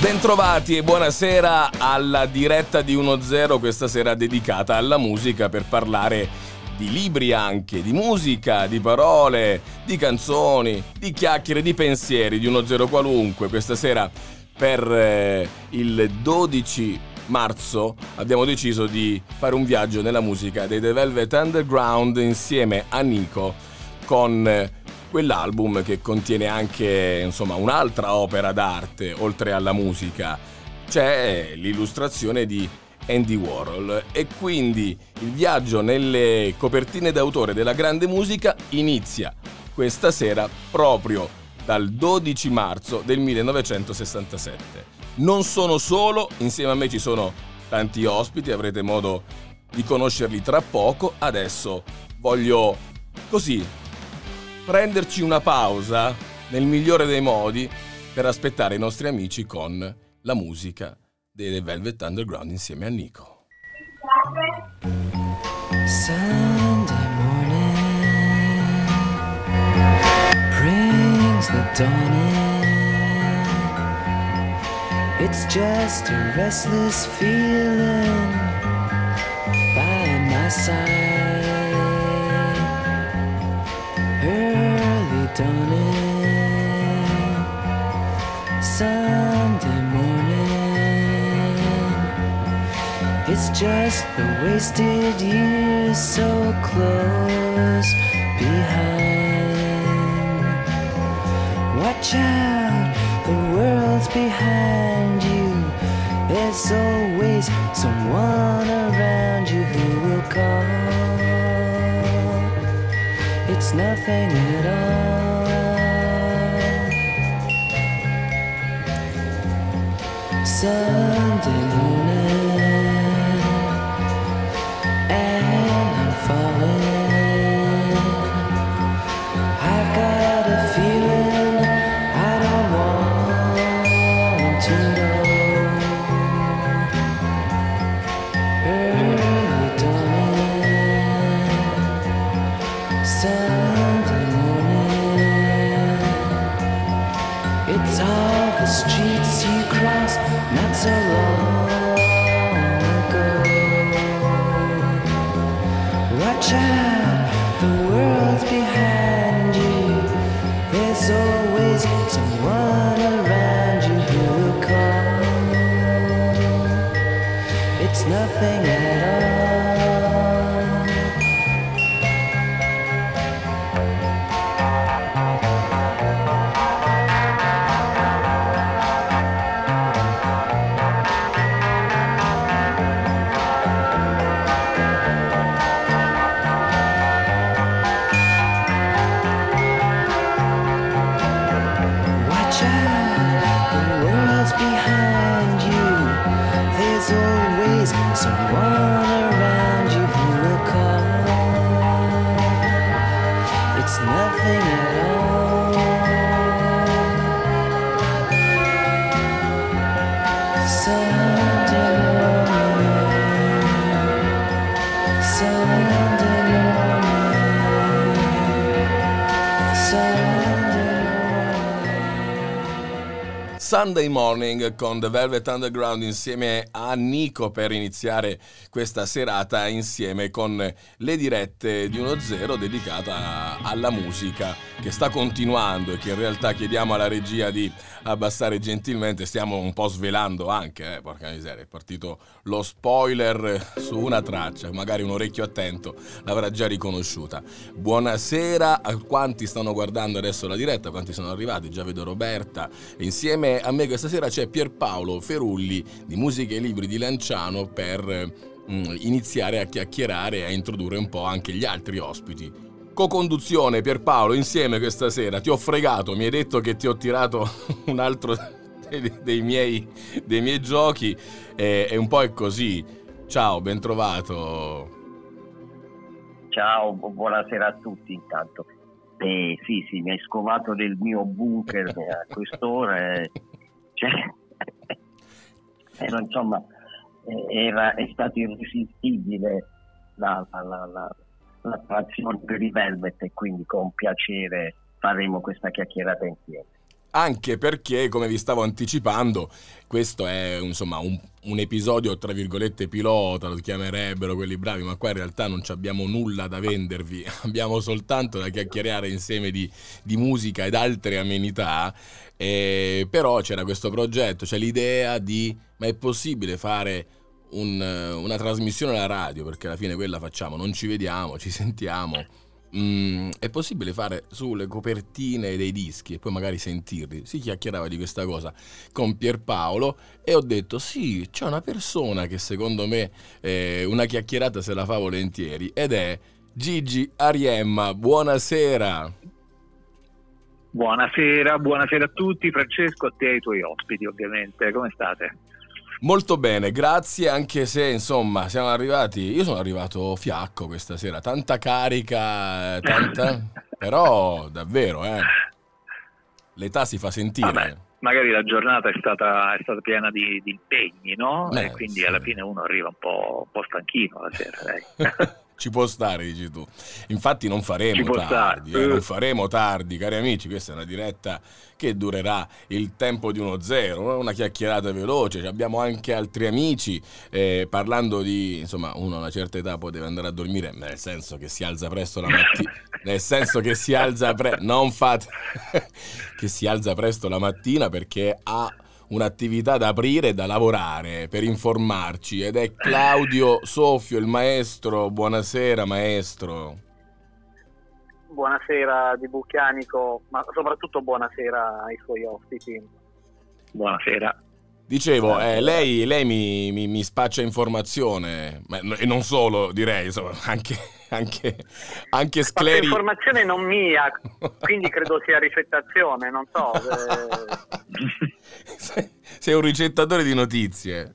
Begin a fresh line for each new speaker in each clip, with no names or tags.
Bentrovati e buonasera alla diretta di 1-0 questa sera dedicata alla musica per parlare di libri anche, di musica, di parole, di canzoni, di chiacchiere, di pensieri di 1-0 qualunque. Questa sera per eh, il 12 marzo abbiamo deciso di fare un viaggio nella musica dei The Velvet Underground insieme a Nico con eh, quell'album che contiene anche insomma un'altra opera d'arte oltre alla musica c'è l'illustrazione di Andy Warhol e quindi il viaggio nelle copertine d'autore della grande musica inizia questa sera proprio dal 12 marzo del 1967. Non sono solo, insieme a me ci sono tanti ospiti, avrete modo di conoscerli tra poco. Adesso voglio così prenderci una pausa nel migliore dei modi per aspettare i nostri amici con la musica dei Velvet Underground insieme a Nico. Sunday morning brings the dawn in. It's just a restless feeling by my side. Dawning Sunday morning. It's just the wasted years so close behind. Watch out, the world's behind you. There's always someone around you who will call. It's nothing at all Sunday morning, Sunday Morning con The Velvet Underground insieme a Nico per iniziare questa serata insieme con le dirette di 1-0 dedicata alla musica che sta continuando e che in realtà chiediamo alla regia di abbassare gentilmente, stiamo un po' svelando anche, eh, porca miseria, è partito lo spoiler su una traccia, magari un orecchio attento l'avrà già riconosciuta. Buonasera a quanti stanno guardando adesso la diretta, quanti sono arrivati, già vedo Roberta, insieme a me questa sera c'è Pierpaolo Ferulli di Musica e Libri di Lanciano per mm, iniziare a chiacchierare e a introdurre un po' anche gli altri ospiti co-conduzione Pierpaolo insieme questa sera. Ti ho fregato, mi hai detto che ti ho tirato un altro dei miei, dei miei giochi e, e un po' è così. Ciao, ben trovato.
Ciao, buonasera a tutti intanto. Eh, sì, sì, mi hai scovato del mio bunker a quest'ora. Eh, cioè, era, insomma, eh, era, è stato irresistibile la, la, la, l'attrazione per i Velvet e quindi con piacere faremo questa chiacchierata insieme.
Anche perché, come vi stavo anticipando, questo è insomma un, un, episodio tra virgolette pilota, lo chiamerebbero quelli bravi, ma qua in realtà non abbiamo nulla da vendervi, abbiamo soltanto da chiacchierare insieme di, di musica ed altre amenità. Eh, però c'era questo progetto, c'è l'idea di ma è possibile fare un, una trasmissione alla radio, perché alla fine quella facciamo, non ci vediamo, ci sentiamo Mm, è possibile fare sulle copertine dei dischi e poi magari sentirli. Si chiacchierava di questa cosa con Pierpaolo e ho detto sì, c'è una persona che secondo me eh, una chiacchierata se la fa volentieri ed è Gigi Ariemma. Buonasera.
Buonasera, buonasera a tutti, Francesco, a te e ai tuoi ospiti ovviamente, come state?
Molto bene, grazie, anche se insomma siamo arrivati, io sono arrivato fiacco questa sera, tanta carica, tanta, però davvero, eh, l'età si fa sentire. Vabbè,
magari la giornata è stata, è stata piena di, di, impegni, no? Eh, e quindi sì. alla fine uno arriva un po', un po stanchino la sera, dai.
Ci può stare, dici tu. Infatti non faremo tardi, eh, non faremo tardi, cari amici, questa è una diretta che durerà il tempo di uno zero, una chiacchierata veloce, abbiamo anche altri amici, eh, parlando di, insomma, uno a una certa età poi deve andare a dormire, nel senso che si alza presto la mattina, nel senso che si alza presto, non fate, che si alza presto la mattina perché ha un'attività da aprire e da lavorare per informarci ed è Claudio Soffio, il maestro. Buonasera maestro.
Buonasera di Bucchianico, ma soprattutto buonasera ai suoi ospiti.
Buonasera.
Dicevo, eh, lei, lei mi, mi, mi, spaccia informazione, ma, e non solo, direi, insomma, anche, anche, anche scleri...
informazione non mia, quindi credo sia ricettazione, non so.
Eh... Sei un ricettatore di notizie.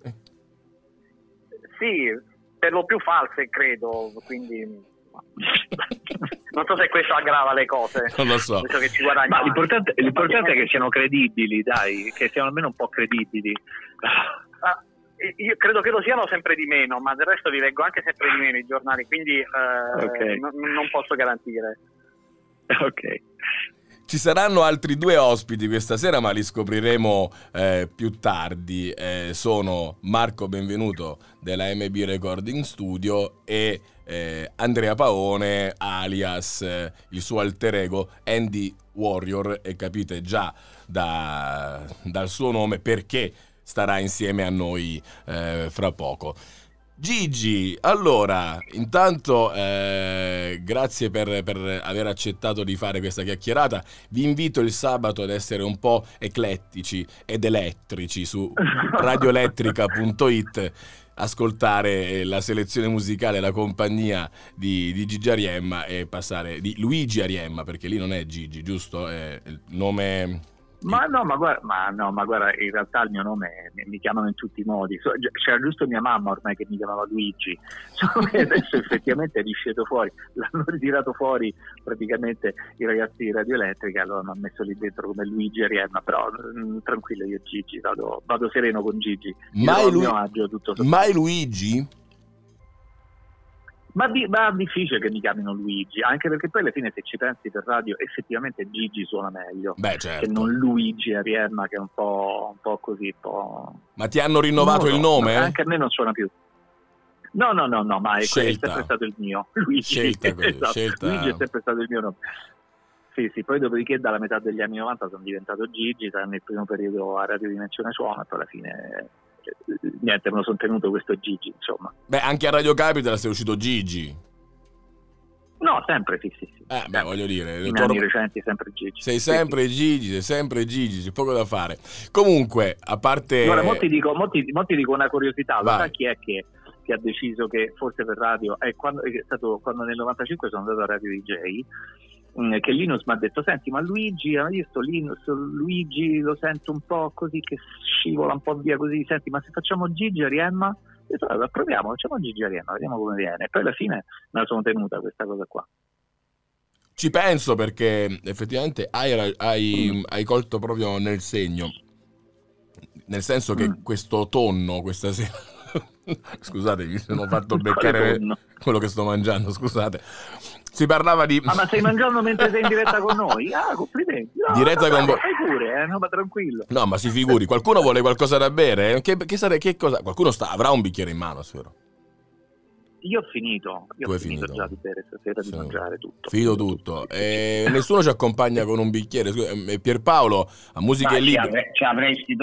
Sì, per lo più false, credo, quindi non so se questo aggrava le cose.
Non lo so.
Ma l'importante, l'importante, è che siano credibili, dai, che siano almeno un po' credibili.
Ah, io credo che lo siano sempre di meno, ma del resto li leggo anche sempre di meno i giornali, quindi eh, okay. n- non posso garantire.
Ok.
Ci saranno altri due ospiti questa sera, ma li scopriremo eh, più tardi. Eh, sono Marco Benvenuto della MB Recording Studio e eh, Andrea Paone, alias eh, il suo alter ego Andy Warrior, e capite già da, dal suo nome perché starà insieme a noi eh, fra poco. Gigi, allora, intanto eh, grazie per, per, aver accettato di fare questa chiacchierata. Vi invito il sabato ad essere un po' eclettici ed elettrici su radioelettrica.it ascoltare la selezione musicale, la compagnia di, di, Gigi Ariemma e passare di Luigi Ariemma, perché lì non è Gigi, giusto? È il nome
ma no, ma guarda, ma no, ma guarda, in realtà il mio nome mi chiamano in tutti i modi. C'era giusto mia mamma ormai che mi chiamava Luigi, e adesso effettivamente è risceto fuori. L'hanno ritirato fuori praticamente i ragazzi di Radio Elettrica, allora mi hanno messo lì dentro come Luigi Arienna, però mh, mm, tranquillo io Gigi, vado, vado sereno con Gigi.
Mai, Lu- agio, mai Luigi?
Ma, di, ma difficile che mi chiamino Luigi, anche perché poi alla fine se ci pensi per radio effettivamente Gigi suona meglio
Beh, certo.
che non Luigi Ariemma che è un po', un po così. Un po'...
Ma ti hanno rinnovato il nome?
Anche a me non suona più. No, no, no, no, ma è, è sempre stato il mio. Luigi,
scelta esatto. scelta...
Luigi è sempre stato il mio nome. Sì, sì, poi dopodiché dalla metà degli anni 90 sono diventato Gigi, nel primo periodo a Radio Dimensione Suona poi alla fine niente, me lo sono tenuto questo Gigi, insomma.
Beh, anche a Radio Capital sei uscito Gigi.
No, sempre sì, sì, sì.
Eh, beh, voglio dire,
in anni recenti sempre Gigi.
Sei sempre sì, Gigi, sei sempre Gigi, c'è poco da fare. Comunque, a parte
Allora, mo ti dico, mo ti, mo ti dico una curiosità, lo sai chi è che, che, ha deciso che forse per radio è quando, è stato quando nel 95 sono andato a Radio DJ che Linus mi ha detto senti ma Luigi io sto Linus? Luigi lo sento un po' così che scivola un po' via così. Senti ma se facciamo Gigi Ariemma ho detto allora proviamo facciamo Gigi Ariemma vediamo come viene. E poi alla fine me la sono tenuta questa cosa qua.
Ci penso perché effettivamente hai, hai, mm. hai colto proprio nel segno. Nel senso che mm. questo tonno questa sera Scusate, mi sono fatto beccare quello che sto mangiando, scusate. Si parlava di...
Ah, ma stai mangiando mentre sei in diretta con noi? Ah, complimenti. No,
diretta con voi.
Fai pure, eh, no, ma tranquillo.
No, ma si figuri, qualcuno vuole qualcosa da bere? Che, che, sare... che cosa? Qualcuno sta... avrà un bicchiere in mano, spero.
Io ho finito, io tu ho finito, finito, già di bere stasera, sì. di mangiare tutto.
Finito tutto. E nessuno ci accompagna con un bicchiere. Eh, Pierpaolo, a musica e libri.
Ci avresti,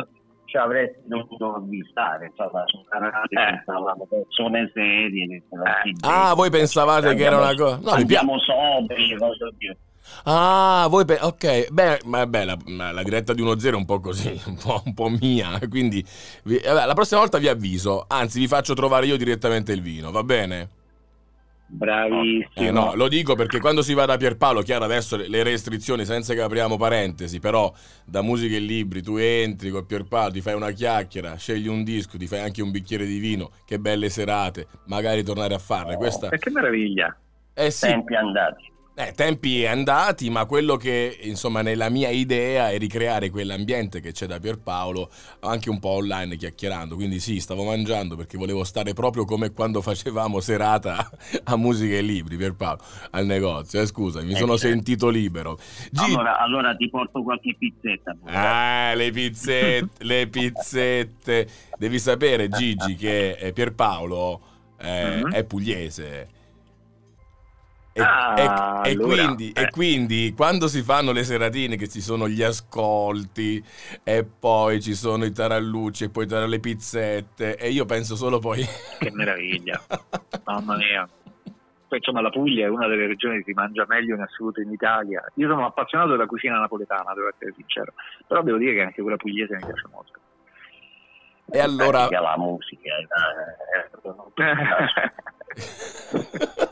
ci avresti dovuto avvistare, insomma, su canale eh. persone serie. Eh.
Ah, voi pensavate andiamo, che era una cosa...
No, andiamo sobri, cose più.
Ah, voi pe- ok, beh, ma beh, la, la, diretta di 1-0 è un po' così, un po', un po mia, quindi vi, vabbè, la prossima volta vi avviso, anzi vi faccio trovare io direttamente il vino, va bene?
Bravissimo.
Eh no, lo dico perché quando si va da Pierpaolo, chiaro adesso le restrizioni senza che apriamo parentesi, però da musica e libri tu entri con Pierpaolo, ti fai una chiacchiera, scegli un disco, ti fai anche un bicchiere di vino, che belle serate, magari tornare a farle. Oh, Questa...
Che meraviglia.
Eh sì.
Tempi andati.
Eh, tempi andati, ma quello che insomma nella mia idea è ricreare quell'ambiente che c'è da Pierpaolo anche un po' online chiacchierando. Quindi sì, stavo mangiando perché volevo stare proprio come quando facevamo serata a musica e libri, Pierpaolo, al negozio. Eh, scusa, mi eh, sono certo. sentito libero.
G- allora, allora, ti porto qualche pizzetta.
Ah, le pizzette, le pizzette. Devi sapere, Gigi, che Pierpaolo eh, mm-hmm. è pugliese. E, ah, e, allora, e, quindi, eh. e, quindi, quando si fanno le seratine che ci sono gli ascolti e poi ci sono i tarallucci e poi le pizzette e io penso solo poi
che meraviglia. Mamma mia. Poi insomma la Puglia è una delle regioni che si mangia meglio in assoluto in Italia. Io sono appassionato della cucina napoletana devo essere sincero però devo dire che anche quella pugliese mi piace molto.
E allora
la musica eh,
eh,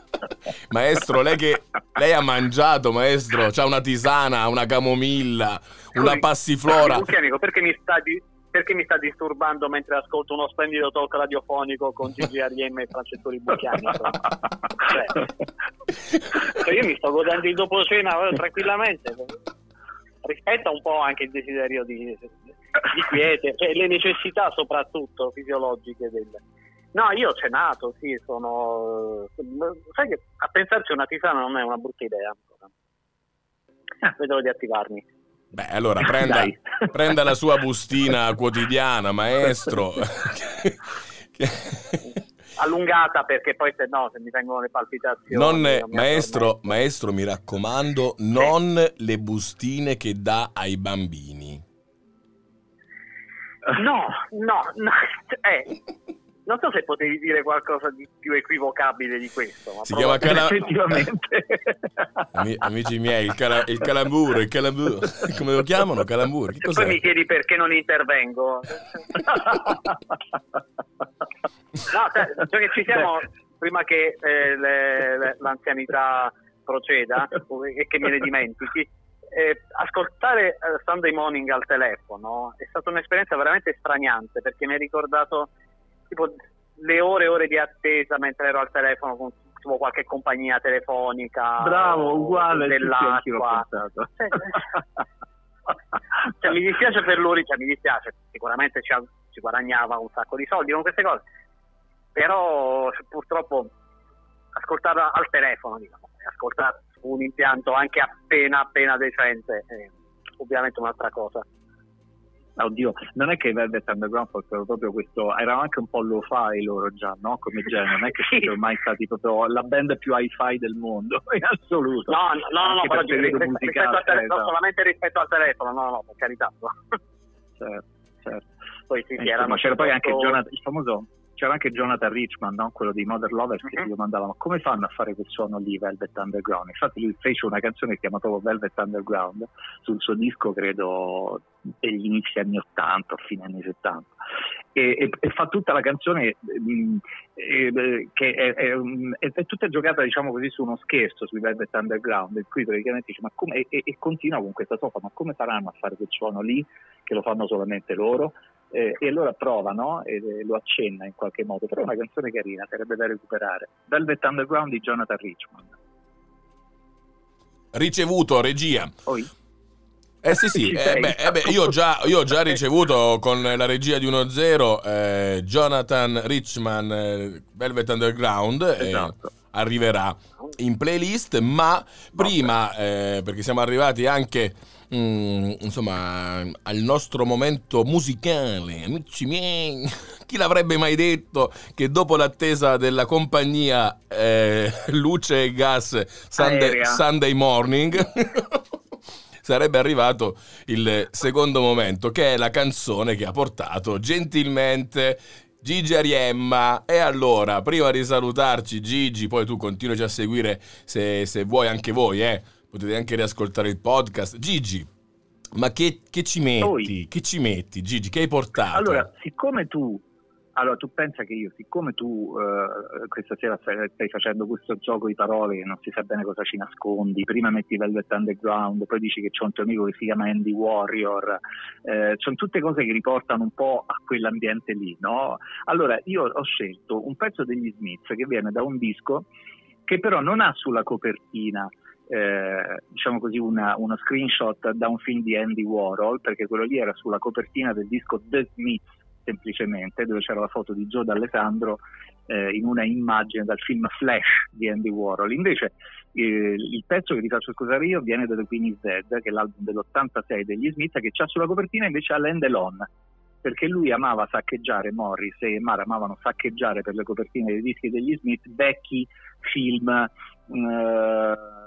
maestro, lei che lei ha mangiato, maestro, c'ha una tisana, una camomilla, una passiflora.
Amico, perché mi sta di perché mi sta disturbando mentre ascolto uno splendido talk radiofonico con Gigi Ariem e Francesco Ribucchiani? cioè, cioè, io mi sto godendo il dopo cena tranquillamente. Rispetta un po' anche il desiderio di, di quiete, cioè le necessità soprattutto fisiologiche del, No, io ho cenato, sì, sono... Sai che a pensarci una tisana non è una brutta idea ancora. Eh, vedo di attivarmi.
Beh, allora prenda, prenda la sua bustina quotidiana, maestro.
Allungata perché poi se no, se mi vengono le palpitazioni...
Non, non maestro, maestro, mi raccomando, non sì. le bustine che dà ai bambini.
No, no, no. Eh, non so se potevi dire qualcosa di più equivocabile di questo.
si chiama cala... effettivamente. amici miei, il, cala... il calamburo, il calamburo. Come lo chiamano? Calamburo.
Poi mi chiedi perché non intervengo. no, cioè, ci siamo, prima che eh, le, le, l'anzianità proceda e che me ne dimentichi, eh, ascoltare uh, Sunday Morning al telefono è stata un'esperienza veramente straniante perché mi ha ricordato tipo le ore e ore di attesa mentre ero al telefono con tipo, qualche compagnia telefonica.
Bravo, uguale.
Dell'acqua. Cioè, cioè, mi dispiace per lui, cioè, mi dispiace, sicuramente ci, ci, guadagnava un sacco di soldi con queste cose, però purtroppo ascoltarla al telefono, diciamo, ascoltare su un impianto anche appena appena decente è ovviamente un'altra cosa.
Oddio, non è che i Velvet Underground fossero proprio questo, erano anche un po' low fi loro già, no? Come genere, non è che siano mai stati proprio la band più hi-fi del mondo, in assoluto.
No, no, no, no però rispetto, rispetto al telefono, no, solamente rispetto al telefono, no, no, per carità.
certo, certo. Poi sì, sì, ma c'era poi anche Jonathan, il famoso c'era anche Jonathan Richman, no? quello di Mother Lovers, che uh-huh. si domandava ma come fanno a fare quel suono lì, Velvet Underground? Infatti lui fece una canzone che chiamava Velvet Underground sul suo disco, credo, degli inizi anni 80 o fine anni 70. E, e, e, fa tutta la canzone mh, mm, eh, che è, è, è, tutta giocata diciamo così su uno scherzo sui Velvet Underground in cui praticamente dice ma come e, e continua con questa sofa ma come faranno a fare quel suono lì che lo fanno solamente loro eh, e allora provano e lo accenna in qualche modo, però è una canzone carina, sarebbe da recuperare. Velvet Underground di Jonathan Richman.
Ricevuto, regia.
Poi?
Eh sì sì, eh, beh, eh beh, io, ho già, io, ho già, ricevuto con la regia di 1-0 eh, Jonathan Richman, eh, Velvet Underground, esatto. arriverà in playlist, ma prima, eh, perché siamo arrivati anche mm, insomma, al nostro momento musicale, amici miei, chi l'avrebbe mai detto che dopo l'attesa della compagnia eh, Luce e Gas Sunday, Sunday Morning... sarebbe arrivato il secondo momento, che è la canzone che ha portato gentilmente Gigi Ariemma. E allora, prima di salutarci, Gigi, poi tu continuaci a seguire se, se vuoi anche voi, eh. Potete anche riascoltare il podcast. Gigi, ma che, che ci metti? Poi, che ci metti, Gigi? Che hai portato?
Allora, siccome tu allora, tu pensa che io, siccome tu uh, questa sera stai, facendo questo gioco di parole che non si sa bene cosa ci nascondi, prima metti Velvet Underground, poi dici che c'è un tuo amico che si chiama Andy Warrior, eh, sono tutte cose che riportano un po' a quell'ambiente lì, no? Allora, io ho scelto un pezzo degli Smiths che viene da un disco che però non ha sulla copertina eh, diciamo così una, uno screenshot da un film di Andy Warhol perché quello lì era sulla copertina del disco The Smiths semplicemente, dove c'era la foto di Joe D'Alessandro eh, in una immagine dal film Flash di Andy Warhol. Invece eh, il pezzo che ti faccio scusare io viene da The Queen is Dead, che è l'album dell'86 degli Smith, che c'ha sulla copertina invece Alain Delon, perché lui amava saccheggiare, Morris e Mara amavano saccheggiare per le copertine dei dischi degli Smith vecchi film... Eh,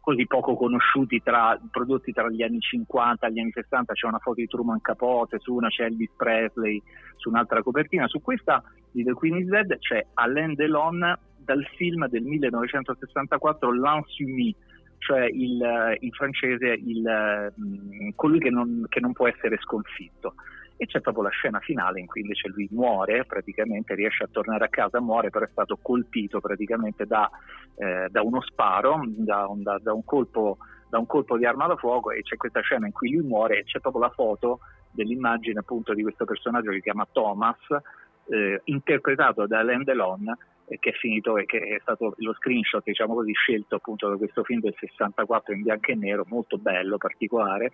così poco conosciuti tra, prodotti tra gli anni 50 e gli anni 60 c'è una foto di Truman Capote su una c'è Elvis Presley su un'altra copertina. Su questa di The Queen is Dead c'è Alain Delon dal film del 1964 L'Insoumis cioè il, in francese il, mm, colui che non, che non può essere sconfitto e c'è proprio la scena finale in cui invece lui muore, praticamente riesce a tornare a casa, muore, però è stato colpito praticamente da, eh, da uno sparo, da un, da, un colpo, da un colpo di arma da fuoco e c'è questa scena in cui lui muore e c'è proprio la foto dell'immagine appunto di questo personaggio che si chiama Thomas, eh, interpretato da Alain Delon, che è finito e che è stato lo screenshot diciamo così scelto appunto da questo film del 64 in bianco e nero molto bello, particolare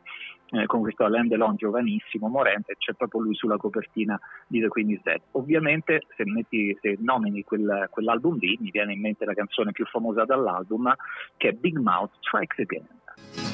eh, con questo Alain Delon giovanissimo, morente c'è proprio lui sulla copertina di The Queen is Dead. Ovviamente se, metti, se nomini quel, quell'album lì mi viene in mente la canzone più famosa dall'album che è Big Mouth Strikes Again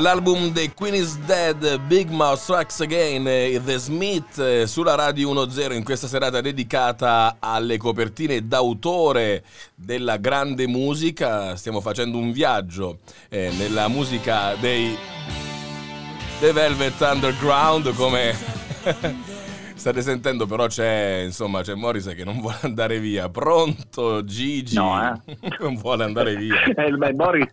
dall'album The Queen is Dead, Big Mouth Strikes Again, The Smith eh, sulla Radio 1.0 in questa serata dedicata alle copertine d'autore della grande musica. Stiamo facendo un viaggio eh, nella musica dei The Velvet Underground come state sentendo però c'è insomma c'è Morris che non vuole andare via pronto Gigi
no, eh?
non vuole andare via
eh, beh, Morris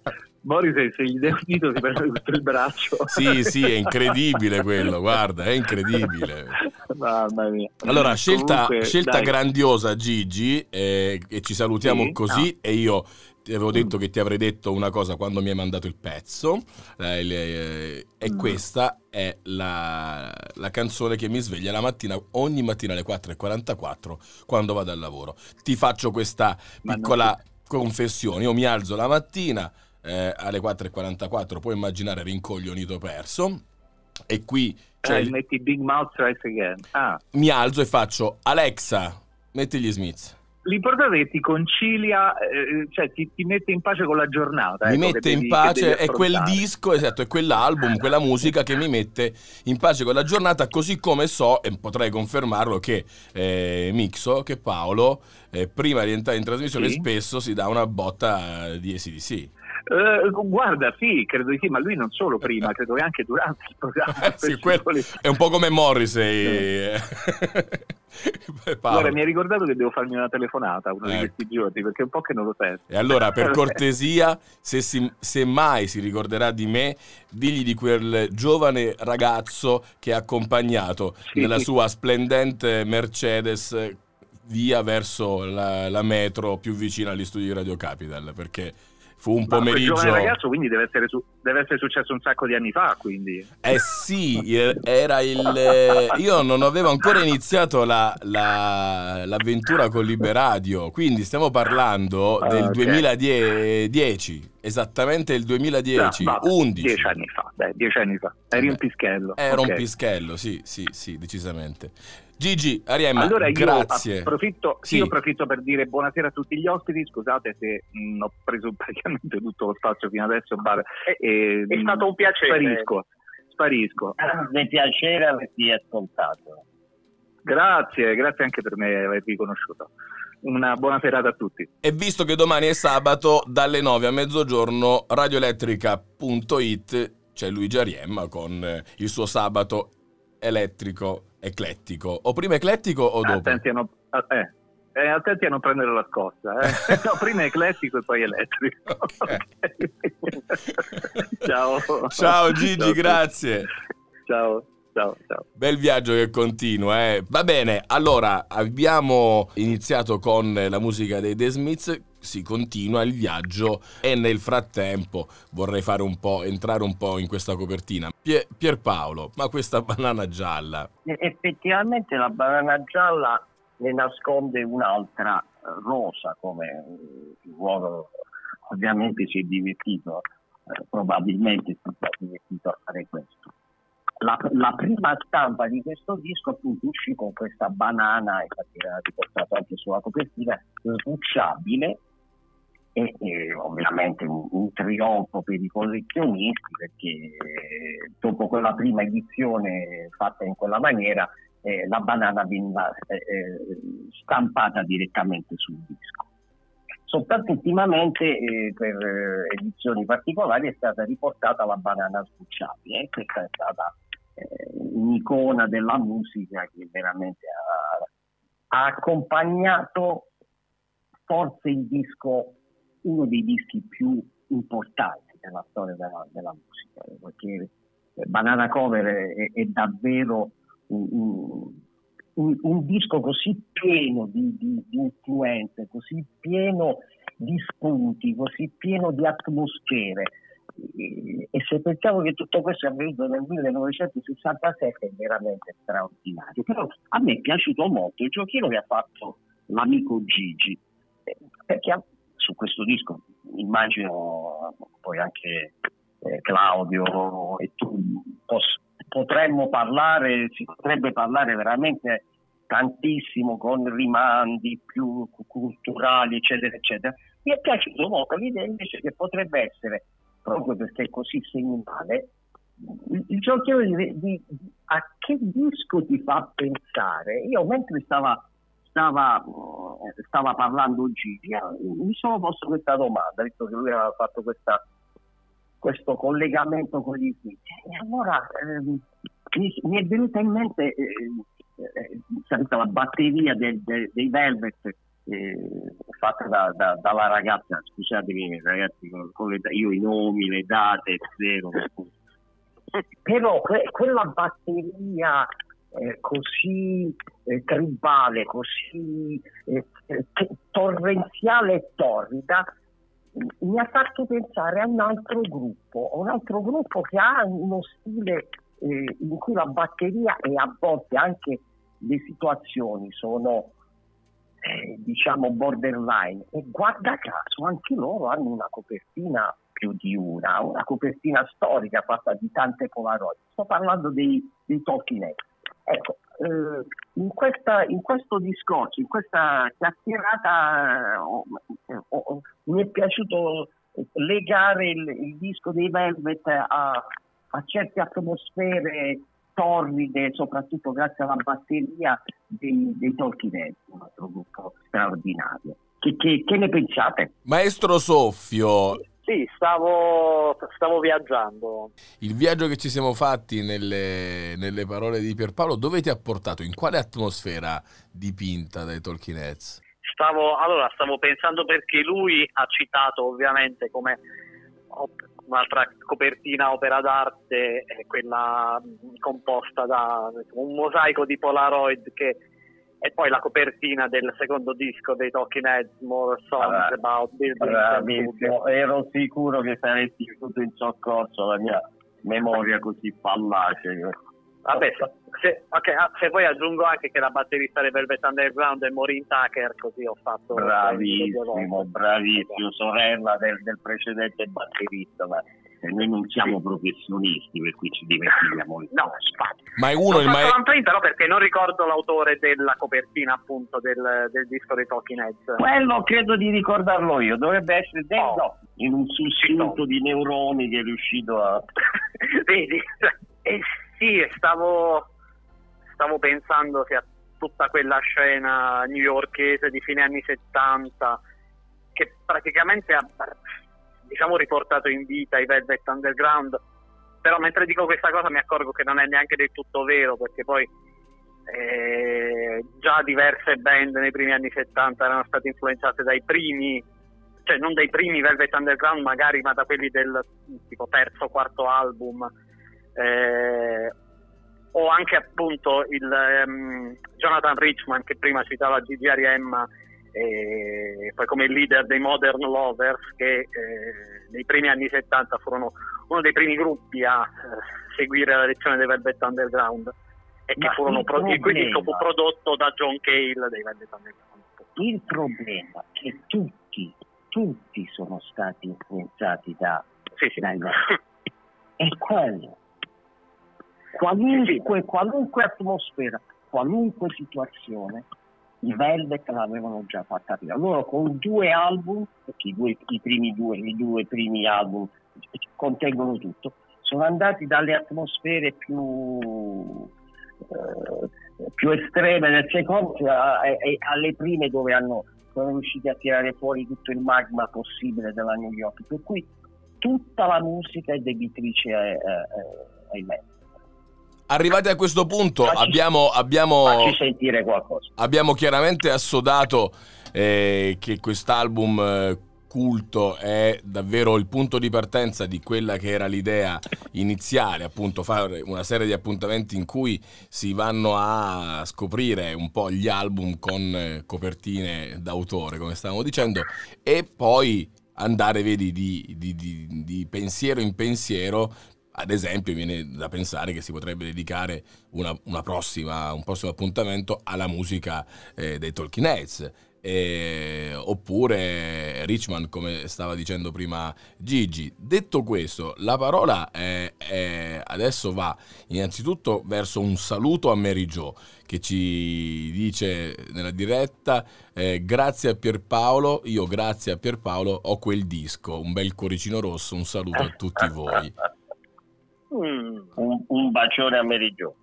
Boris se gli dai un dito si prende tutto il braccio.
Sì, sì, è incredibile quello, guarda, è incredibile.
Mamma mia.
Allora, scelta, Comunque, scelta grandiosa Gigi, eh, e ci salutiamo sì? così ah. e io ti avevo detto mm. che ti avrei detto una cosa quando mi hai mandato il pezzo eh, eh, e mm. questa è la, la, canzone che mi sveglia la mattina ogni mattina alle 4.44 quando vado al lavoro ti faccio questa piccola confessione io mi alzo la mattina eh, alle 4.44, puoi immaginare rincoglionito perso. E qui
c'è eh, metti Big Mouth Twice Again. Ah.
Mi alzo e faccio Alexa, metti gli Smiths.
L'importante è che ti concilia, eh, cioè ti, ti, mette in pace con la giornata.
Mi
ecco,
mette devi, in pace, è quel disco, esatto, è quell'album, quella musica che mi mette in pace con la giornata, così come so, e potrei confermarlo, che eh, Mixo, che Paolo, eh, prima di entrare in trasmissione sì? spesso si dà una botta di ACDC.
Uh, guarda, sì, credo di sì, ma lui non solo prima, credo che anche durante il programma.
sì, è un po' come Morrissey.
Guarda, mi hai ricordato che devo farmi una telefonata uno ecco. di questi giorni perché è un po' che non lo sento.
E allora, per cortesia, se, si, se, mai si ricorderà di me, digli di quel giovane ragazzo che ha accompagnato sì. nella sua splendente Mercedes via verso la, la metro più vicina agli studi di Radio Capital perché fu un Ma pomeriggio. Ma
ragazzo, quindi deve essere, su... deve essere, successo un sacco di anni fa. Quindi.
Eh sì, era il. Io non avevo ancora iniziato la, la, l'avventura con Liberadio, quindi stiamo parlando del okay. 2010, esattamente il 2010, no, 11.
Dieci anni fa, dai, dieci anni fa. Eri un pischello.
Era okay. un pischello, sì, sì, sì, decisamente. Gigi, Ariemma, allora grazie.
Approfitto, sì. Io approfitto per dire buonasera a tutti gli ospiti, scusate se mh, ho preso praticamente tutto lo spazio fino adesso, bar,
e, è, stato un piacere.
Sparisco, sparisco.
È piacere averti ascoltato.
Grazie, grazie anche per me avervi conosciuto. Una buona serata a tutti.
E visto che domani è sabato, dalle 9 a mezzogiorno, radioelettrica.it c'è Luigi Ariemma con il suo sabato elettrico eclettico. O prima eclettico o dopo?
Attenti a non, eh, eh, attenti a non prendere la scossa. Eh. no, prima eclettico e poi elettrico. Okay. ciao.
Ciao Gigi, ciao, grazie.
Ciao. Ciao, ciao.
Bel viaggio che continua, eh. Va bene, allora abbiamo iniziato con la musica dei The Smiths si continua il viaggio e nel frattempo vorrei fare un po', entrare un po' in questa copertina. Pier, Pierpaolo, ma questa banana gialla?
Effettivamente la banana gialla ne nasconde un'altra rosa, come il ruolo ovviamente si è divertito, eh, probabilmente si è divertito a fare questo. La, la, prima stampa di questo disco appunto uscì con questa banana, infatti era riportato anche sulla copertina, sbucciabile, e, e ovviamente un, un, trionfo per i collezionisti perché dopo quella prima edizione fatta in quella maniera eh, la banana veniva eh, eh stampata direttamente sul disco. Soltanto ultimamente eh, per eh, edizioni particolari è stata riportata la banana sbucciabile e questa è stata eh, un'icona della musica che veramente ha, ha accompagnato forse il disco uno dei dischi più importanti della storia della, della musica, perché Banana Cover è, è davvero un, un, un, disco così pieno di, di, di, influenze, così pieno di spunti, così pieno di atmosfere. E, e se pensiamo che tutto questo è avvenuto nel 1967 è veramente straordinario. Però a me è piaciuto molto il giochino che ha fatto l'amico Gigi, eh, perché su questo disco. Immagino poi anche eh, Claudio e tu pos- potremmo parlare, si potrebbe parlare veramente tantissimo con rimandi più culturali, eccetera, eccetera. Mi è piaciuto molto l'idea invece che potrebbe essere proprio perché è così segnale, il giochino di, di, a che disco ti fa pensare? Io mentre stava, stava, stava parlando Gigi, mi sono posto questa domanda, visto che lui aveva fatto questa, questo collegamento con gli Smith. E allora ehm, mi, mi, è venuta in mente eh, eh, la batteria del, del, dei Velvet eh, fatta da, da, dalla ragazza, scusatemi ragazzi, con, con le, io i nomi, le date, zero, però que- quella batteria eh, così eh, tribale, così eh, torrenziale e torrida mi ha fatto pensare a un altro gruppo, un altro gruppo che ha uno stile eh, in cui la batteria e a volte anche le situazioni sono eh, diciamo borderline e guarda caso anche loro hanno una copertina più di una, una copertina storica fatta di tante Polaroid. Sto parlando dei, dei Talking Heads. Ecco, eh, in, questa, in, questo discorso, in questa chiacchierata, oh, oh, mi è piaciuto legare il, il disco dei Velvet a, a certe atmosfere torride, soprattutto grazie alla batteria dei, dei Talking Heads, un altro gruppo straordinario. Che, che, che ne pensate?
Maestro Soffio,
sì, stavo, stavo, viaggiando.
Il viaggio che ci siamo fatti nelle, nelle, parole di Pierpaolo, dove ti ha portato? In quale atmosfera dipinta dai Talking Heads?
Stavo, allora, stavo pensando perché lui ha citato ovviamente come un'altra copertina opera d'arte, quella composta da un mosaico di Polaroid che e poi la copertina del secondo disco dei Talking Heads, More Songs allora,
About Building. Bravissimo, ero sicuro che saresti venuto in soccorso la mia memoria così fallace.
Vabbè, se, okay, ah, se, poi aggiungo anche che la batterista dei Velvet Underground è Maureen Tucker, così ho fatto...
Bravissimo, bravissimo, sorella del, del precedente batterista, ma e noi non siamo professionisti per cui ci divertiamo
no.
ma è uno
il maestro però perché non ricordo l'autore della copertina appunto del, del disco dei Talking Heads.
Quello credo di ricordarlo io dovrebbe essere Dave oh. in un sussulto di neuroni che è riuscito a
vedi? Eh, sì stavo stavo pensando che a tutta quella scena newyorkese di fine anni 70 che praticamente ha diciamo riportato in vita i Velvet Underground però mentre dico questa cosa mi accorgo che non è neanche del tutto vero perché poi eh, già diverse band nei primi anni 70 erano state influenzate dai primi cioè non dai primi Velvet Underground magari ma da quelli del tipo terzo quarto album. Eh, o anche appunto il um, Jonathan Richman che prima citava Gigi Ariemma e poi come leader dei Modern Lovers che eh, nei primi anni 70 furono uno dei primi gruppi a eh, seguire la lezione dei Velvet Underground e che furono pro- problema, quindi fu prodotto da John Cale dei Velvet Underground.
Il problema è che tutti, tutti sono stati influenzati da,
sì, sì. dai
è quello. Qualunque, qualunque atmosfera, qualunque situazione, i Velvet l'avevano già fatta prima. Loro con due album, perché i, due, i primi due, i due primi album contengono tutto, sono andati dalle atmosfere più, eh, più estreme del secondo eh, alle prime dove hanno, sono riusciti a tirare fuori tutto il magma possibile della New York. Per cui tutta la musica è debitrice ai, ai Velvet.
Arrivati a questo punto facci, abbiamo, abbiamo, abbiamo, chiaramente assodato eh, che quest'album eh, culto è davvero il punto di partenza di quella che era l'idea iniziale, appunto fare una serie di appuntamenti in cui si vanno a scoprire un po' gli album con eh, copertine d'autore, come stavamo dicendo, e poi andare, vedi, di, di, di, di pensiero in pensiero ad esempio viene da pensare che si potrebbe dedicare una, una prossima, un prossimo appuntamento alla musica eh, dei Talking Heads eh, oppure Richman come stava dicendo prima Gigi. Detto questo, la parola è, è adesso va innanzitutto verso un saluto a Mary Jo che ci dice nella diretta eh, grazie a Pierpaolo, io grazie a Pierpaolo ho quel disco, un bel cuoricino rosso, un saluto a tutti voi.
Un, un bacione a Jo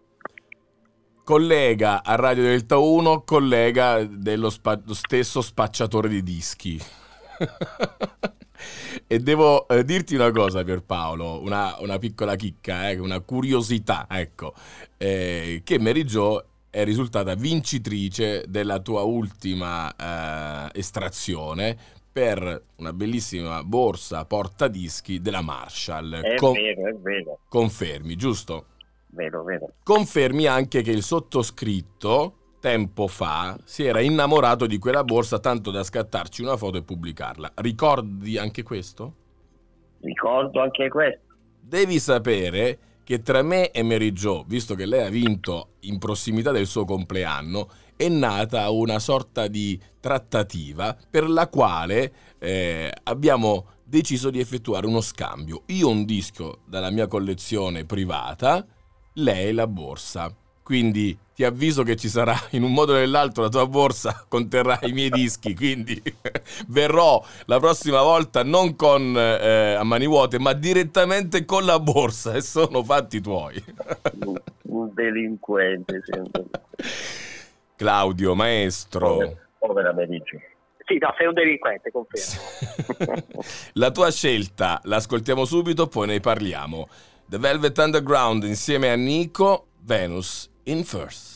collega a Radio Delta 1, collega dello spa- stesso spacciatore di dischi. e devo eh, dirti una cosa Pierpaolo, una, una piccola chicca, eh, una curiosità, ecco, eh, che Mary è risultata vincitrice della tua ultima eh, estrazione per una bellissima borsa portadischi della Marshall.
È Con- vero, è vero.
Confermi, giusto?
vero, vero.
Confermi anche che il sottoscritto tempo fa si era innamorato di quella borsa tanto da scattarci una foto e pubblicarla. Ricordi anche questo?
Ricordo anche questo.
Devi sapere che tra me e Mary Jo, visto che lei ha vinto in prossimità del suo compleanno, è nata una sorta di trattativa per la quale eh, abbiamo deciso di effettuare uno scambio. Io un disco dalla mia collezione privata lei la borsa. Quindi ti avviso che ci sarà in un modo o nell'altro la tua borsa conterrà i miei dischi, quindi verrò la prossima volta non con eh, a mani vuote, ma direttamente con la borsa e sono fatti tuoi.
un delinquente sempre.
Claudio, maestro.
Povera Merici.
Sì, no, sei un delinquente, confermo.
la tua scelta l'ascoltiamo subito, poi ne parliamo. The Velvet Underground insieme a Nico, Venus in First.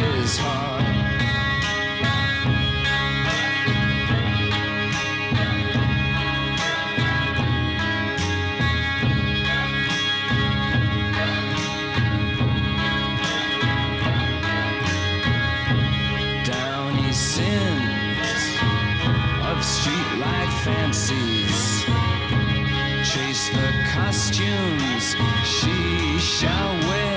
His heart. Downy sins of streetlight fancies. Chase the costumes she shall wear.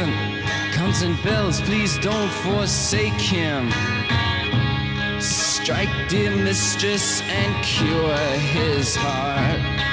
Servant, comes in bells. Please don't forsake him. Strike, dear mistress, and cure his heart.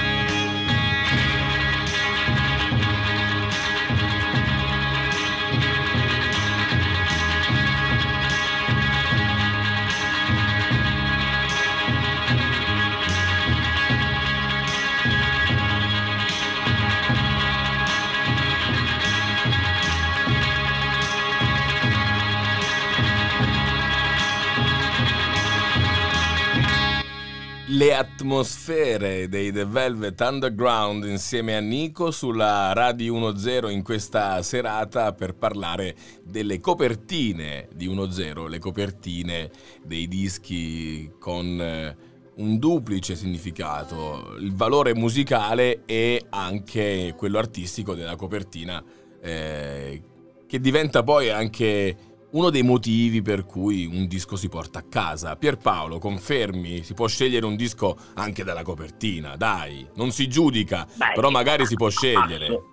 Le atmosfere dei The Velvet Underground insieme a Nico sulla Radio 1.0 in questa serata per parlare delle copertine di 1.0, le copertine dei dischi con eh, un duplice significato, il valore musicale e anche quello artistico della copertina eh, che diventa poi anche uno dei motivi per cui un disco si porta a casa. Pierpaolo, confermi? Si può scegliere un disco anche dalla copertina, dai, non si giudica,
Beh,
però magari si può scegliere.
asso-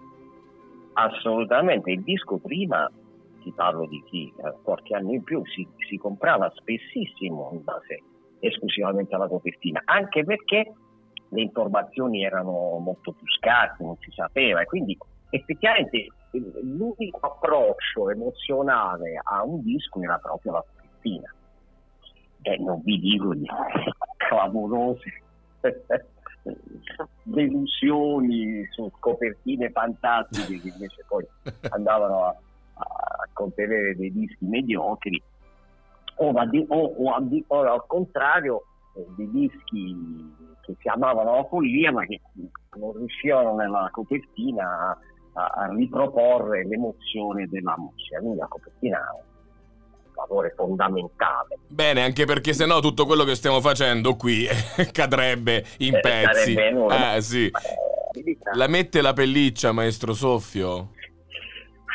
assolutamente, il disco prima, ti parlo di chi, eh, qualche anno in più, si, si comprava spessissimo in base esclusivamente alla copertina, anche perché le informazioni erano molto più scarse, non si sapeva e quindi effettivamente l'unico approccio emozionale a un disco era proprio la copertina. E non vi dico di clamorose delusioni su copertine fantastiche che invece poi andavano a, a contenere dei dischi mediocri o, o- o o al contrario eh, dei dischi che si amavano la follia ma che non riuscivano nella copertina a, a riproporre l'emozione della musica quindi la copertina ha un valore fondamentale
Bene, anche perché sennò tutto quello che stiamo facendo qui cadrebbe in
Eh,
pezzi.
sarebbe enorme.
Eh sì.
Eh.
La mette la pelliccia, maestro Soffio?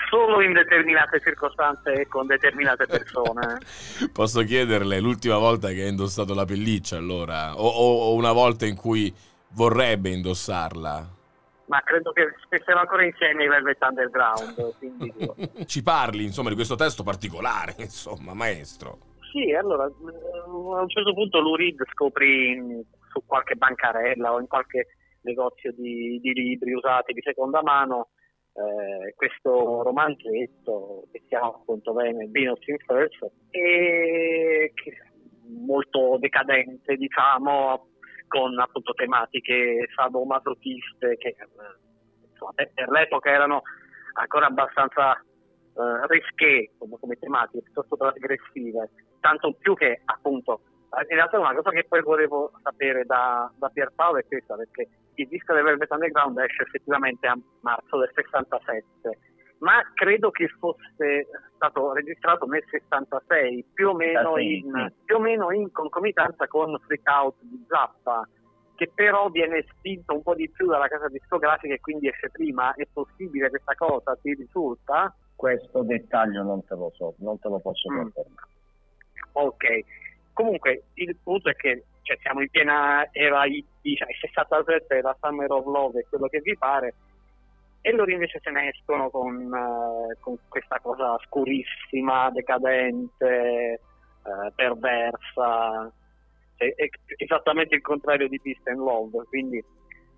Solo in determinate circostanze e con determinate persone.
Posso chiederle l'ultima volta che ha indossato la pelliccia allora? O, o- o una volta in cui vorrebbe indossarla?
Ma credo che stessero ancora insieme i Velvet Underground. Quindi.
Ci parli insomma di questo testo particolare, insomma, maestro.
Sì, allora eh, a un certo punto Lurid scoprì in- su qualche bancarella o in qualche negozio di, di libri usati di seconda mano eh, questo romanzetto che si chiama appunto bene Venus in First e che è molto decadente diciamo con appunto tematiche sadomasochiste che eh, insomma, per, l'epoca erano ancora abbastanza eh, risché come, come tematiche piuttosto trasgressive tanto più che appunto in realtà una cosa che poi volevo sapere da, da Pierpaolo è questa perché il disco del Velvet Underground esce effettivamente a marzo del 67 ma credo che fosse stato registrato nel 66 più o meno,
66,
in, più o meno in concomitanza con Freak Out di Zappa che però viene spinto un po' di più dalla casa discografica e quindi esce prima. È possibile questa cosa? Ti risulta?
questo dettaglio non te lo so non te lo posso
Mm.
confermare.
Ok, comunque il punto è che cioè, siamo in piena era hippie, cioè, il 67 era Summer of Love e quello che vi pare, e loro invece se ne escono con, eh, con questa cosa scurissima, decadente, eh, perversa, è, è esattamente il contrario di Peace and Love, quindi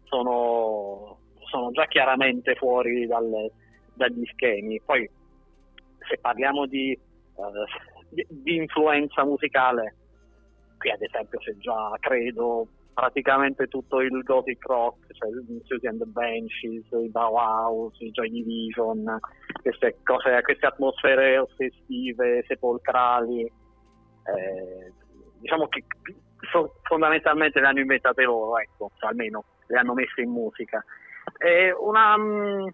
sono, sono già chiaramente fuori dalle, dagli schemi. Poi se parliamo di, uh, di, di, influenza musicale, qui ad esempio c'è già, credo, praticamente tutto il gothic rock, cioè Susie and the Benches, i Bauhaus, i Joy Division, queste, cose, queste atmosfere ossessive, sepolcrali, eh, diciamo che so, fondamentalmente le hanno inventate loro, ecco, cioè, almeno le hanno messe in musica. Una, mm,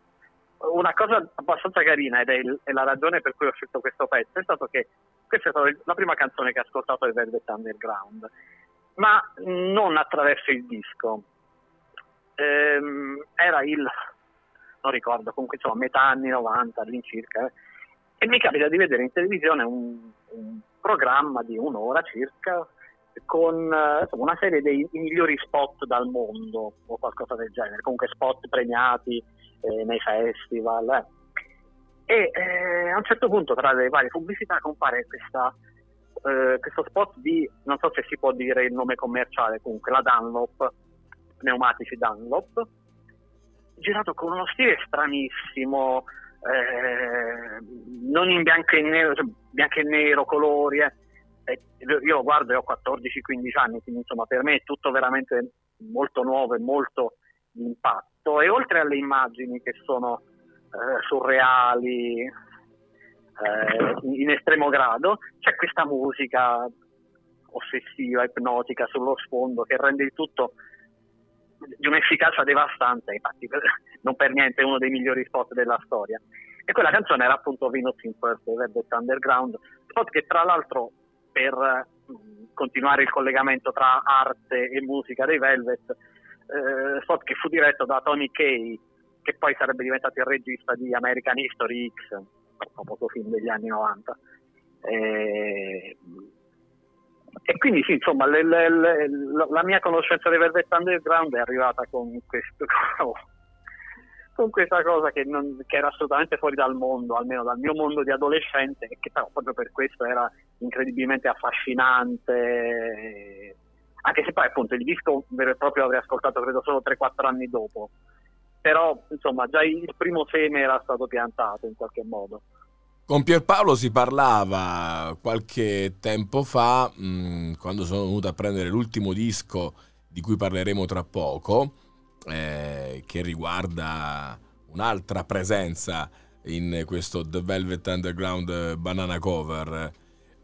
una cosa abbastanza carina ed è, il, è, la ragione per cui ho scelto questo pezzo è stato che questa è stata la prima canzone che ho ascoltato del Velvet Underground ma non attraverso il disco. Ehm, era il, non ricordo, comunque insomma metà anni 90 all'incirca, eh, e mi capita di vedere in televisione un, un programma di un'ora circa con eh, insomma, una serie dei migliori spot dal mondo o qualcosa del genere, comunque spot premiati eh, nei festival. Eh. E eh, a un certo punto tra le varie pubblicità compare questa eh, questo spot di, non so se si può dire il nome commerciale, comunque la Dunlop, pneumatici Dunlop, girato con uno stile stranissimo, eh, non in bianco e nero, cioè bianco e nero, colori. Eh. io lo guardo e ho 14-15 anni, quindi insomma per me è tutto veramente molto nuovo e molto impatto. E oltre alle immagini che sono eh, surreali, eh, in estremo grado, c'è questa musica ossessiva, ipnotica sullo sfondo che rende il tutto di un'efficacia devastante, infatti non per niente uno dei migliori spot della storia. E quella canzone era appunto Venus in First Velvet Underground, spot che tra l'altro per continuare il collegamento tra arte e musica dei Velvet, eh, spot che fu diretto da Tony Kay, che poi sarebbe diventato il regista di American History X, famoso film degli anni 90. E, e quindi sì, insomma, le, le, le, la mia conoscenza di Velvet Underground è arrivata con, questo, con questa cosa che, non, che, era assolutamente fuori dal mondo, almeno dal mio mondo di adolescente, e che però proprio per questo era incredibilmente affascinante. Anche se poi appunto il disco vero e proprio l'avrei ascoltato credo solo 3-4 anni dopo però insomma già il primo seme era stato piantato in qualche modo.
Con Pierpaolo si parlava qualche tempo fa, mh, mm, quando sono venuto a prendere l'ultimo disco di cui parleremo tra poco, eh, che riguarda un'altra presenza in questo The Velvet Underground Banana Cover.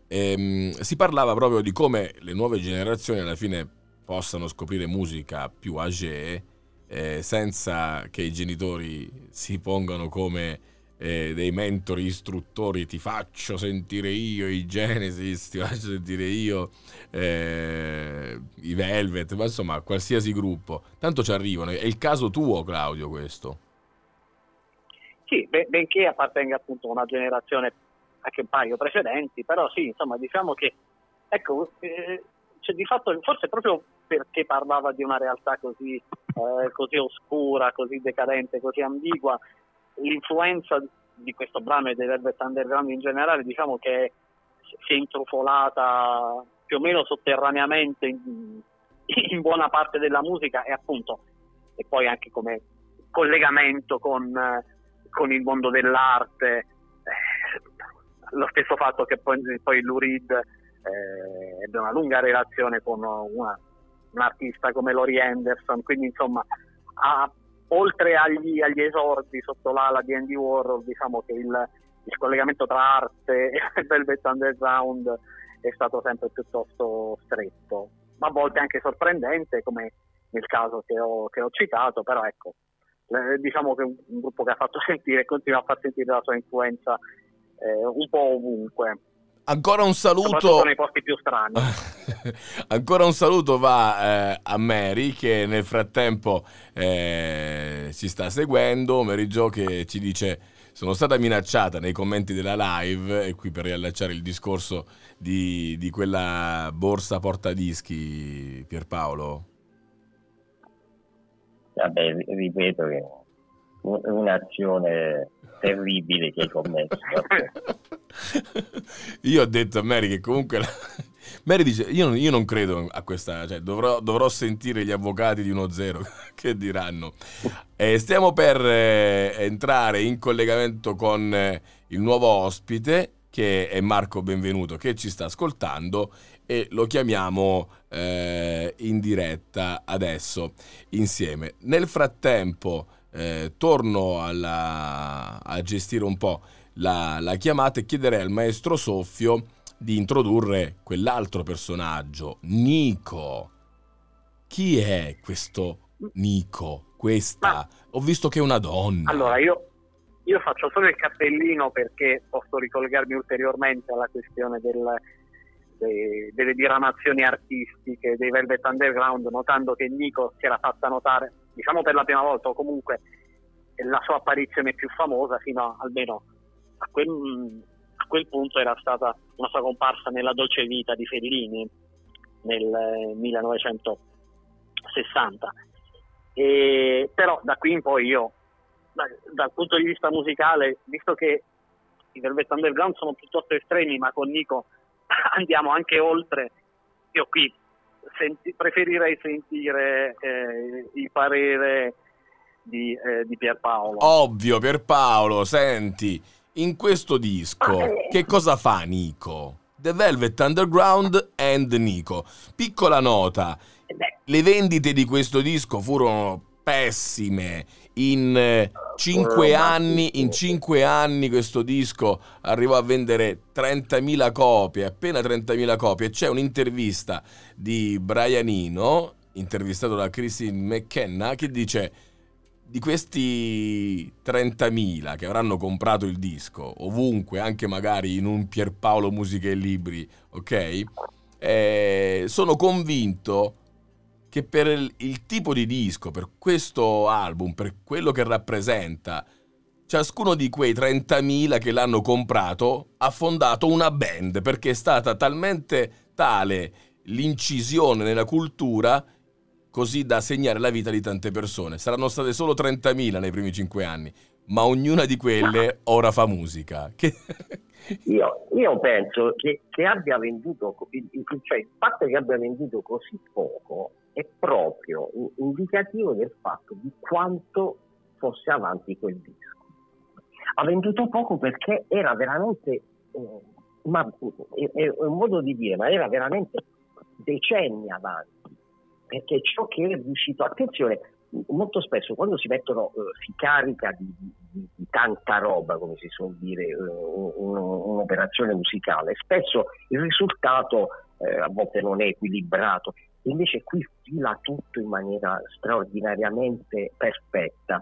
E, mh, si parlava proprio di come le nuove generazioni alla fine possano scoprire musica più age eh, senza che i genitori si pongano come eh, dei mentori istruttori, ti faccio sentire io i Genesis, ti faccio sentire io eh, i Velvet, ma insomma qualsiasi gruppo, tanto ci arrivano. È il caso tuo Claudio questo?
Sì, benché appartenga appunto a una generazione anche un paio precedenti, però sì, insomma diciamo che ecco, eh, cioè, di fatto forse proprio perché parlava di una realtà così, eh, così oscura, così decadente, così ambigua, l'influenza di questo brano e dei Velvet Underground in generale diciamo che si è intrufolata più o meno sotterraneamente in, in buona parte della musica e appunto e poi anche come collegamento con, con il mondo dell'arte eh, lo stesso fatto che poi, poi Lurid eh, ebbe una lunga relazione con una, un artista come Lori Anderson, quindi insomma ha, oltre agli, agli, esordi sotto l'ala di Andy Warhol, diciamo che il, il collegamento tra arte e Velvet Underground è stato sempre piuttosto stretto, ma a volte anche sorprendente come nel caso che ho, che ho citato, però ecco, diciamo che è un gruppo che ha fatto sentire e continua a far sentire la sua influenza eh, un po' ovunque.
Ancora un saluto.
nei posti più strani.
Ancora un saluto va eh, a Mary che nel frattempo eh, ci sta seguendo. Mary Jo che ci dice sono stata minacciata nei commenti della live, e qui per riallacciare il discorso di, di quella borsa portadischi, Pierpaolo.
Vabbè, ripeto che un'azione terribile che hai commesso.
io ho detto a Mary che comunque... La... Mary dice, io io non, credo a questa, cioè dovrò, dovrò, sentire gli avvocati di uno zero che diranno. Eh, stiamo per eh, entrare in collegamento con eh, il nuovo ospite che è Marco Benvenuto che ci sta ascoltando e lo chiamiamo eh, in diretta adesso insieme. Nel frattempo eh, torno alla, a gestire un po' la, la chiamata e chiederei al maestro Soffio di introdurre quell'altro personaggio, Nico. Chi è questo Nico? Questa? Ma, Ho visto che è una donna.
Allora, io, io, faccio solo il cappellino perché posso ricollegarmi ulteriormente alla questione del, de, delle diramazioni artistiche dei Velvet Underground, notando che Nico si era fatta notare, diciamo per la prima volta, o comunque la sua apparizione più famosa fino a, almeno a quel, a quel punto era stata una sua comparsa nella dolce vita di Fellini nel 1960. E, però da qui in poi io, da, dal punto di vista musicale, visto che i Velvet Underground sono piuttosto estremi, ma con Nico andiamo anche oltre, io qui senti, preferirei sentire eh, il parere di, eh, di Pierpaolo.
Ovvio, Pierpaolo, senti, in questo disco che cosa fa Nico? The Velvet Underground and Nico. Piccola nota,
Eh
le vendite di questo disco furono pessime. In eh, cinque anni, in cinque anni questo disco arrivò a vendere 30.000 copie, appena 30.000 copie. C'è un'intervista di Brianino, intervistato da Christine McKenna, che dice di questi 30.000 che avranno comprato il disco, ovunque, anche magari in un Pierpaolo Musica e Libri, ok? Eh, sono convinto che per il, il, tipo di disco, per questo album, per quello che rappresenta, ciascuno di quei 30.000 che l'hanno comprato ha fondato una band perché è stata talmente tale l'incisione nella cultura così da segnare la vita di tante persone. Saranno state solo 30.000 nei primi 5 anni, ma ognuna di quelle ora fa musica. Che...
Io, io, penso che, che abbia venduto, cioè il fatto che abbia venduto così poco è proprio indicativo del fatto di quanto fosse avanti quel disco. Ha venduto poco perché era veramente, eh, ma è, è, un modo di dire, ma era veramente decenni avanti. Perché ciò che è riuscito, attenzione, molto spesso quando si mettono, eh, si carica di, di, di, tanta roba, come si suol dire, eh, un, un'operazione musicale, spesso il risultato eh, a volte non è equilibrato, invece qui fila tutto in maniera straordinariamente perfetta,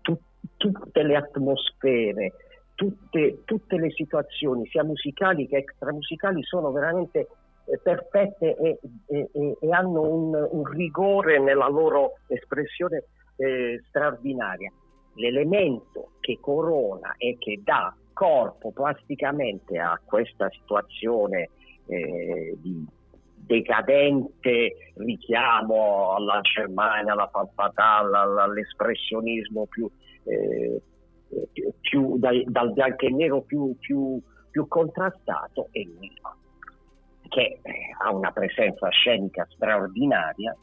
tu, tutte le atmosfere, tutte, tutte, le situazioni, sia musicali che extramusicali, sono veramente eh, perfette e, e, e hanno un, un, rigore nella loro espressione eh, straordinaria. L'elemento che corona e che dà corpo plasticamente a questa situazione eh, di decadente richiamo alla Germania, alla fanfatale, all'espressionismo più, eh, più, più dal, bianco e nero più, più, più contrastato è Nico, che ha una presenza scenica straordinaria,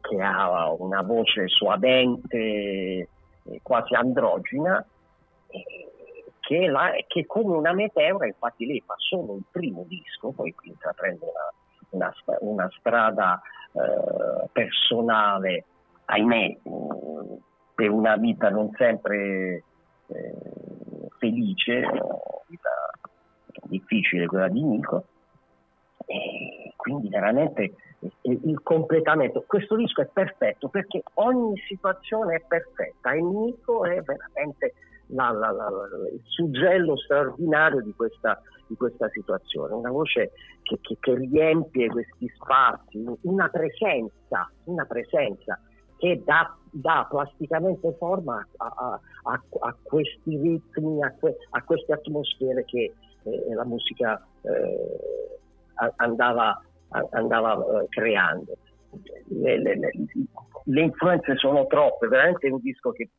che ha una voce suadente, quasi androgina, che, la, che come una meteora, infatti lei fa solo il primo disco, poi intraprende una una, una strada eh, personale, ahimè, per una vita non sempre eh, felice, vita difficile quella di Nico, e quindi veramente il completamento. Questo disco è perfetto perché ogni situazione è perfetta e Nico è veramente la, la, la, il suggello straordinario di questa, di questa situazione, una voce che, che, che, riempie questi spazi, una presenza, una presenza
che dà, dà plasticamente forma a, a- a- a questi ritmi, a, que- a queste atmosfere che eh, la musica eh, andava, andava, eh, creando. Le, le- le- le influenze sono troppe, veramente è un disco che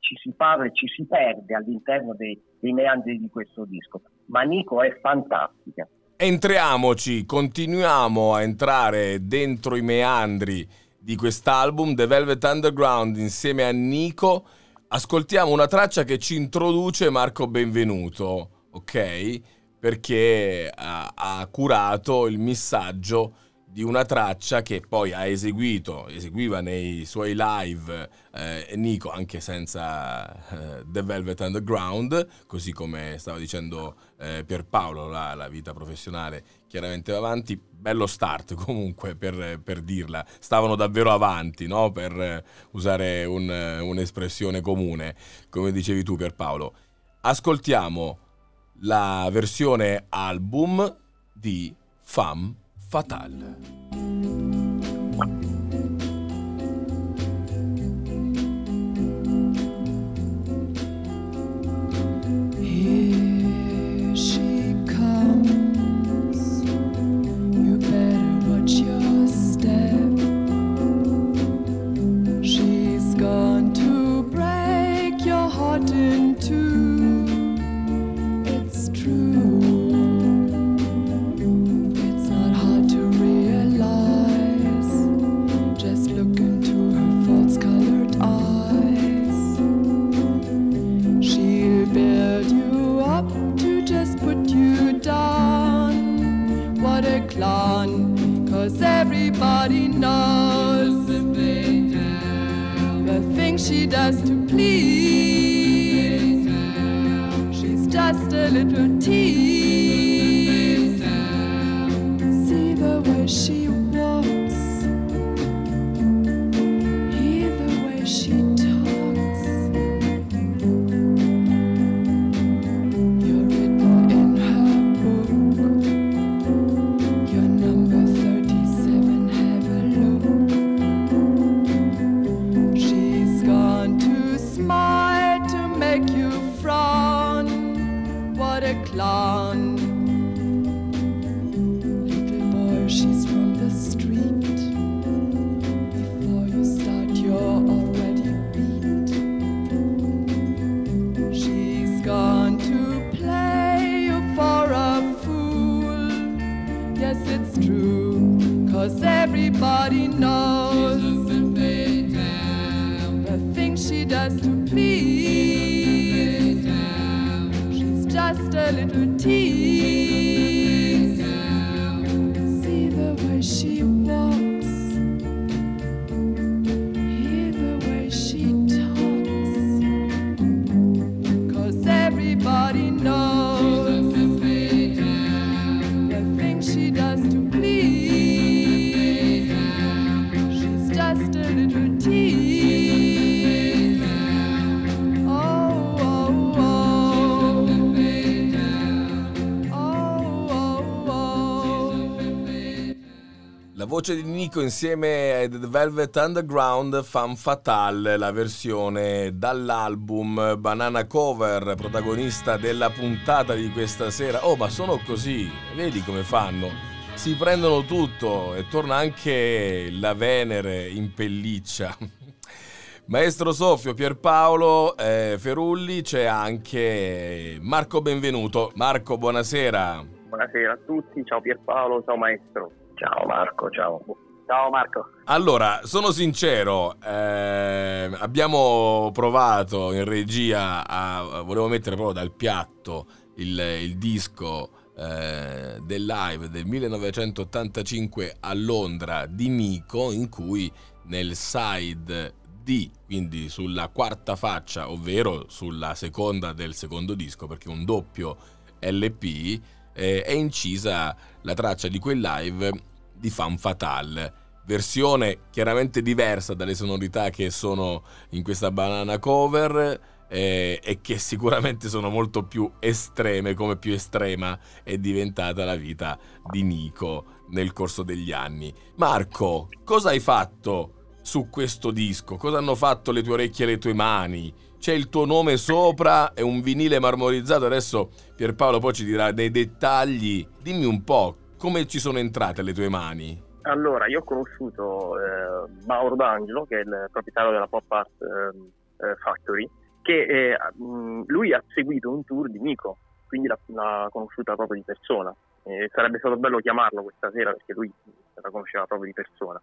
ci si parla e ci si perde all'interno dei, dei meandri di questo disco. Ma Nico è fantastica.
Entriamoci, continuiamo a entrare dentro i meandri di quest'album, The Velvet Underground, insieme a Nico. Ascoltiamo una traccia che ci introduce Marco Benvenuto, ok? Perché ha, ha curato il missaggio di una traccia che poi ha eseguito, eseguiva nei suoi live eh, Nico anche senza eh, The Velvet Underground, così come stava dicendo eh, Pierpaolo, la, la vita professionale chiaramente va avanti, bello start comunque per, per dirla, stavano davvero avanti, no? per eh, usare un, eh, un'espressione comune, come dicevi tu Pierpaolo. Ascoltiamo la versione album di Femme Fatale. Voce di Nico insieme ai The Velvet Underground, Fan Fatale, la versione dall'album Banana Cover, protagonista della puntata di questa sera. Oh, ma sono così, vedi come fanno? Si prendono tutto e torna anche la Venere in pelliccia. Maestro Soffio, Pierpaolo, eh, Ferulli, c'è anche Marco Benvenuto. Marco, buonasera.
Buonasera a tutti, ciao Pierpaolo, ciao maestro. Ciao Marco, ciao.
Ciao Marco.
Allora, sono sincero, eh, abbiamo provato in regia a, volevo mettere proprio dal piatto il, il disco eh, del live del 1985 a Londra di Nico, in cui nel side D, quindi sulla quarta faccia, ovvero sulla seconda del secondo disco, perché un doppio LP, eh, è incisa la traccia di quel live di Fan Fatale. Versione chiaramente diversa dalle sonorità che sono in questa banana cover eh, e che sicuramente sono molto più estreme, come più estrema è diventata la vita di Nico nel corso degli anni. Marco, cosa hai fatto su questo disco? Cosa hanno fatto le tue orecchie e le tue mani? C'è il tuo nome sopra, è un vinile marmorizzato. Adesso Pierpaolo poi ci dirà dei dettagli. Dimmi un po' come ci sono entrate le tue mani.
Allora, io ho conosciuto eh, Mauro D'Angelo, che è il proprietario della Pop Art eh, eh Factory, che eh, lui ha seguito un tour di Nico, quindi l'ha, l'ha conosciuta proprio di persona. E sarebbe stato bello chiamarlo questa sera perché lui la conosceva proprio di persona.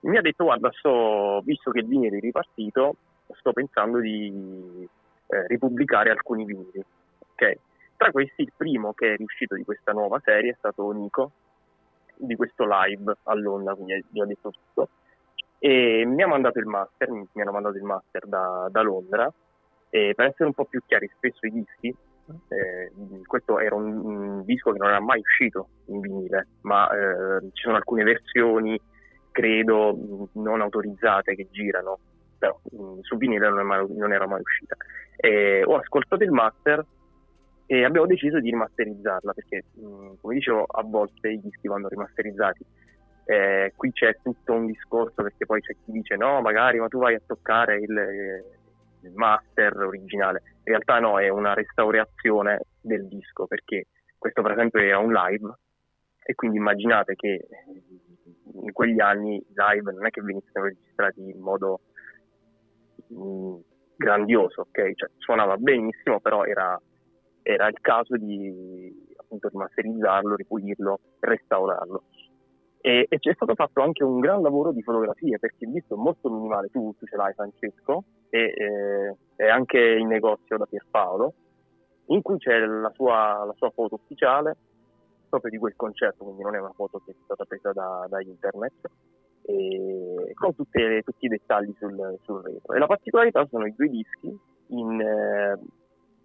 Mi ha detto, guarda, sto, visto che il vinile è ripartito, sto pensando di eh, ripubblicare alcuni vinili. Okay? Tra questi il primo che è riuscito di questa nuova serie è stato Nico, di questo live a Londra, quindi vi ho detto tutto. E mi ha mandato il master, mi, hanno mandato il master da, da Londra. E per essere un po' più chiari, spesso i dischi, eh, questo era un, un, disco che non era mai uscito in vinile, ma eh, ci sono alcune versioni, credo, non autorizzate che girano, però mh, mm, su vinile non, mai, non, era mai uscita. E ho ascoltato il master e abbiamo deciso di rimasterizzarla perché, mm, come dicevo, a volte i dischi vanno rimasterizzati. Eh, qui c'è tutto un discorso perché poi c'è chi dice no, magari ma tu vai a toccare il, il master originale. In realtà no, è una restaurazione del disco perché questo per esempio era un live e quindi immaginate che in quegli anni i live non è che venissero registrati in modo mh, mm, grandioso, ok? Cioè, suonava benissimo, però era era il caso di appunto rimasterizzarlo, ripulirlo, restaurarlo. E, e, c'è stato fatto anche un gran lavoro di fotografie perché il disco è molto minimale, tu, tu ce l'hai Francesco, e eh, è anche in negozio da Pierpaolo, in cui c'è la sua, la sua, foto ufficiale proprio di quel concerto, quindi non è una foto che è stata presa da, da internet, con tutte, tutti i dettagli sul, sul retro. E la particolarità sono i due dischi in... Eh,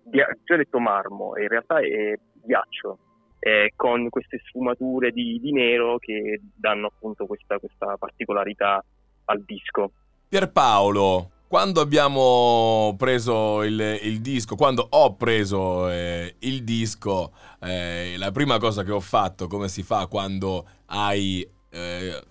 ti ho detto marmo, in realtà è ghiaccio, eh, con queste sfumature di, di, nero che danno appunto questa, questa particolarità al disco.
Pierpaolo, quando abbiamo preso il, il, disco, quando ho preso eh, il disco, eh, la prima cosa che ho fatto, come si fa quando hai eh,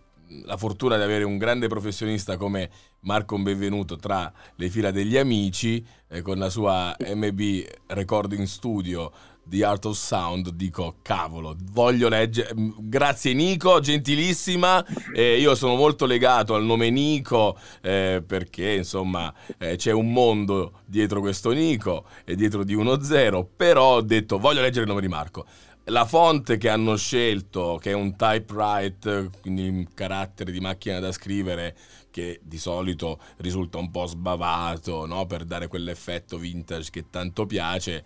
la fortuna di avere un grande professionista come Marco Benvenuto tra le fila degli amici, eh, con la sua MB Recording Studio di Art of Sound, dico cavolo, voglio leggere. Grazie Nico, gentilissima. Eh, io sono molto legato al nome Nico eh, perché insomma eh, c'è un mondo dietro questo Nico e dietro di 1-0. Però ho detto voglio leggere il nome di Marco la font che hanno scelto, che è un typewrite, quindi un carattere di macchina da scrivere che di solito risulta un po' sbavato, no? per dare quell'effetto vintage che tanto piace,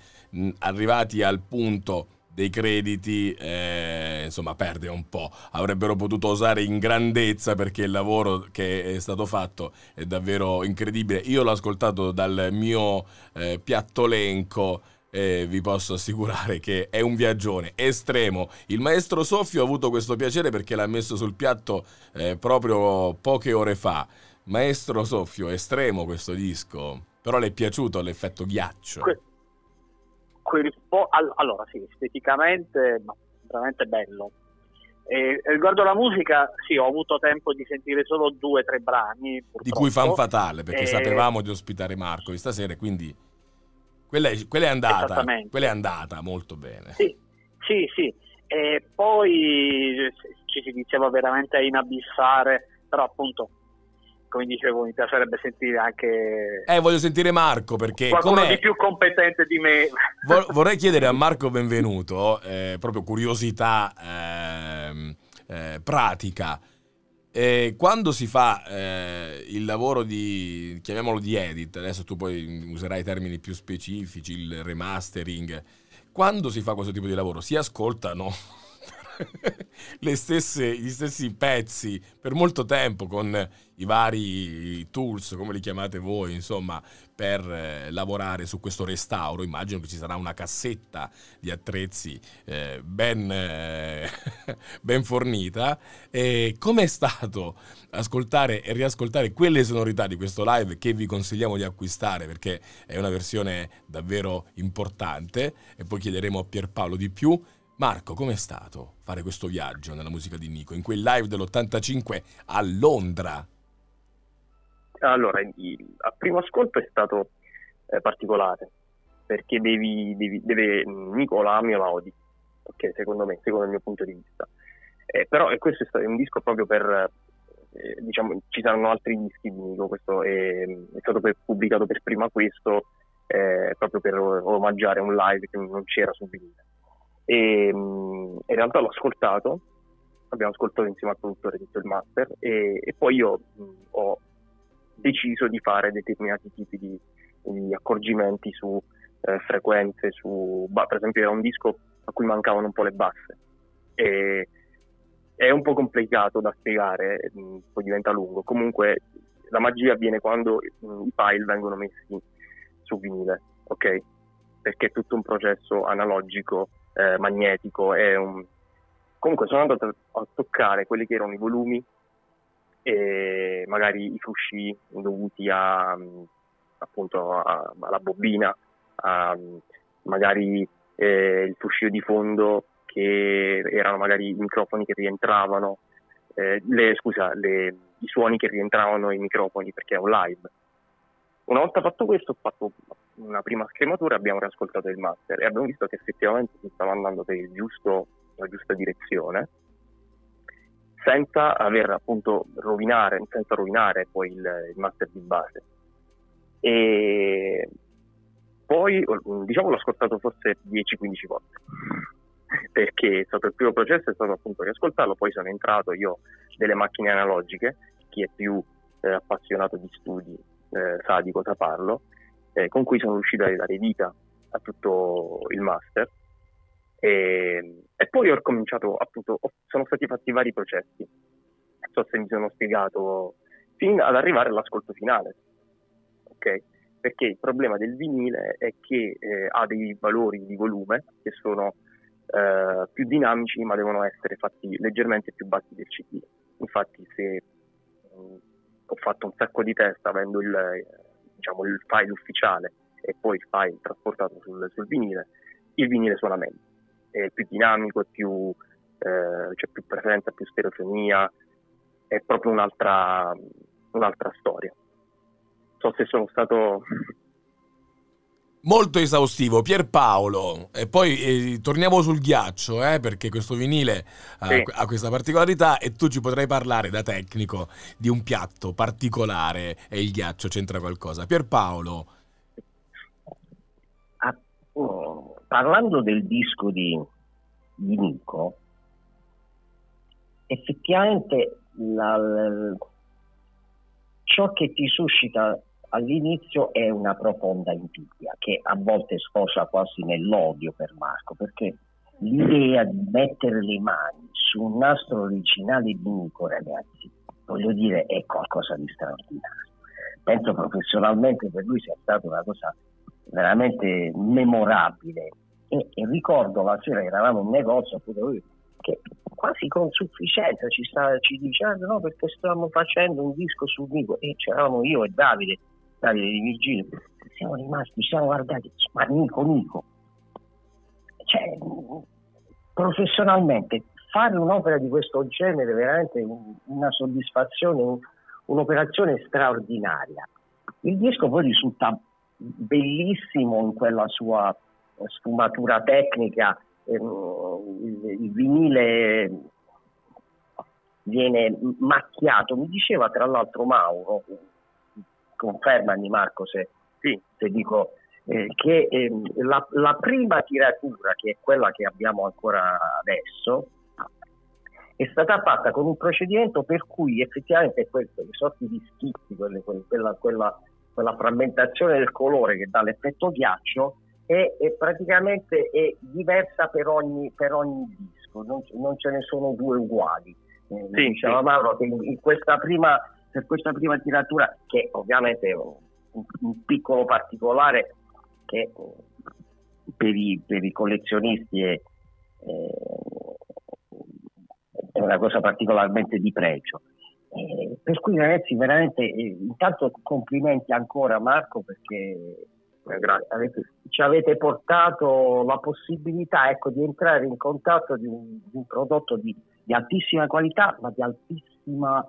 arrivati al punto dei crediti, eh, insomma, perde un po'. Avrebbero potuto usare in grandezza perché il lavoro che è stato fatto è davvero incredibile. Io l'ho ascoltato dal mio eh, piattolenco eh, vi posso assicurare che è un viaggione estremo. Il maestro Soffio ha avuto questo piacere perché l'ha messo sul piatto eh, proprio poche ore fa. Maestro Soffio, estremo questo disco, però le è piaciuto l'effetto ghiaccio?
Que- que- allora sì, esteticamente ma veramente bello. E, riguardo la musica, sì, ho avuto tempo di sentire solo due o tre brani. Purtroppo.
Di cui fan fatale, perché e... sapevamo di ospitare Marco di stasera, quindi quella è, quella è andata, quella è andata molto bene.
Sì, sì, sì. E poi ci si diceva veramente a inabissare, però appunto come dicevo, mi piacerebbe sentire anche.
Eh, voglio sentire Marco perché.
Qualcuno
com'è?
di più competente di me.
Vorrei chiedere a Marco Benvenuto, eh, proprio curiosità eh, eh, pratica. Eh, quando si fa eh, il lavoro di, chiamiamolo di edit, adesso tu poi userai termini più specifici, il remastering, quando si fa questo tipo di lavoro? Si ascoltano stesse, gli stessi pezzi per molto tempo con i vari tools, come li chiamate voi, insomma, per eh, lavorare su questo restauro. Immagino che ci sarà una cassetta di attrezzi eh, ben, eh, ben, fornita. E com'è stato ascoltare e riascoltare quelle sonorità di questo live che vi consigliamo di acquistare perché è una versione davvero importante e poi chiederemo a Pierpaolo di più. Marco, com'è stato fare questo viaggio nella musica di Nico, in quel live dell'85 a Londra?
Allora, il, a primo ascolto è stato eh, particolare, perché devi, devi, deve, Nico la ami o la odi, ok, secondo me, secondo il mio punto di vista. Eh, però e questo è, un disco proprio per, eh, diciamo, ci saranno altri dischi di Nico, questo è, è stato per, pubblicato per prima questo, eh, proprio per omaggiare un live che non c'era su vinile. E, mh, in realtà l'ho ascoltato, abbiamo ascoltato insieme al produttore tutto il master e, e poi io mh, ho deciso di fare determinati tipi di, di accorgimenti su eh, frequenze, su, bah, per esempio era un disco a cui mancavano un po' le basse e è un po' complicato da spiegare, mh, poi diventa lungo, comunque la magia avviene quando mh, i file vengono messi su vinile, ok? Perché è tutto un processo analogico, eh, magnetico, un... comunque sono andato a toccare quelli che erano i volumi e magari i frusci dovuti a, appunto a, alla bobina, a, magari eh, il fruscio di fondo che erano magari i microfoni che rientravano, eh, le, scusa, le, i suoni che rientravano ai microfoni perché è un live. Una volta fatto questo ho fatto una prima scrematura, abbiamo riascoltato il master e abbiamo visto che effettivamente si stava andando per giusto, la giusta direzione senza aver appunto rovinare, senza rovinare poi il, il master di base. E poi diciamo l'ho ascoltato forse 10-15 volte perché è stato il primo processo è stato appunto riascoltarlo, poi sono entrato io delle macchine analogiche, chi è più eh, appassionato di studi eh, sa di cosa parlo, eh, con cui sono riuscito a dare vita a tutto il master e, e poi ho cominciato appunto, sono stati fatti vari processi, non so se mi sono spiegato, fino ad arrivare all'ascolto finale, ok? Perché il problema del vinile è che eh, ha dei valori di volume che sono eh, più dinamici ma devono essere fatti leggermente più bassi del CD. Infatti se mm, ho fatto un sacco di test avendo il, diciamo, il file ufficiale e poi il file trasportato sul, sul vinile, il vinile suona meglio è più dinamico, è più, eh, c'è più presenza, più stereofonia, è proprio un'altra, un'altra storia. So se sono stato
molto esaustivo. Pierpaolo, e poi eh, torniamo sul ghiaccio, eh, perché questo vinile sì. ha, questa particolarità e tu ci potrai parlare da tecnico di un piatto particolare e il ghiaccio c'entra qualcosa. Pierpaolo.
Ah, oh parlando del disco di, di Nico, effettivamente la, la, ciò che ti suscita all'inizio è una profonda invidia che a volte sfocia quasi nell'odio per Marco, perché l'idea di mettere le mani su un nastro originale di Nico, ragazzi, voglio dire, è qualcosa di straordinario. Penso professionalmente per lui sia stata una cosa veramente memorabile. E, e ricordo la sera che eravamo in negozio pure lui che quasi con sufficienza ci, sta, ci dicendo no perché stavamo facendo un disco su Nico. E c'eravamo io e Davide Davide di Virgilio siamo rimasti, siamo guardati ma Nico, Nico cioè professionalmente fare un'opera di questo genere è veramente una soddisfazione un'operazione straordinaria il disco poi risulta bellissimo in quella sua sfumatura tecnica, ehm, il vinile viene macchiato. Mi diceva tra l'altro Mauro, confermami Marco se, sì, se dico eh, che eh, la, la, prima tiratura, che è quella che abbiamo ancora adesso, è stata fatta con un procedimento per cui effettivamente queste, le sorti di schizzi, quelle, quella, quella, quella frammentazione del colore che dà l'effetto ghiaccio, è, è praticamente è diversa per ogni, per ogni disco, non, non, ce ne sono due uguali. Eh, sì, diceva sì. Mauro che in questa prima, per questa prima tiratura, che ovviamente è un, un piccolo particolare che eh, per i, per i collezionisti è, è, una cosa particolarmente di pregio. Eh, per cui ragazzi veramente eh, intanto complimenti ancora Marco perché avete, ci avete portato la possibilità ecco, di entrare in contatto di un, di un prodotto di, di, altissima qualità, ma di altissima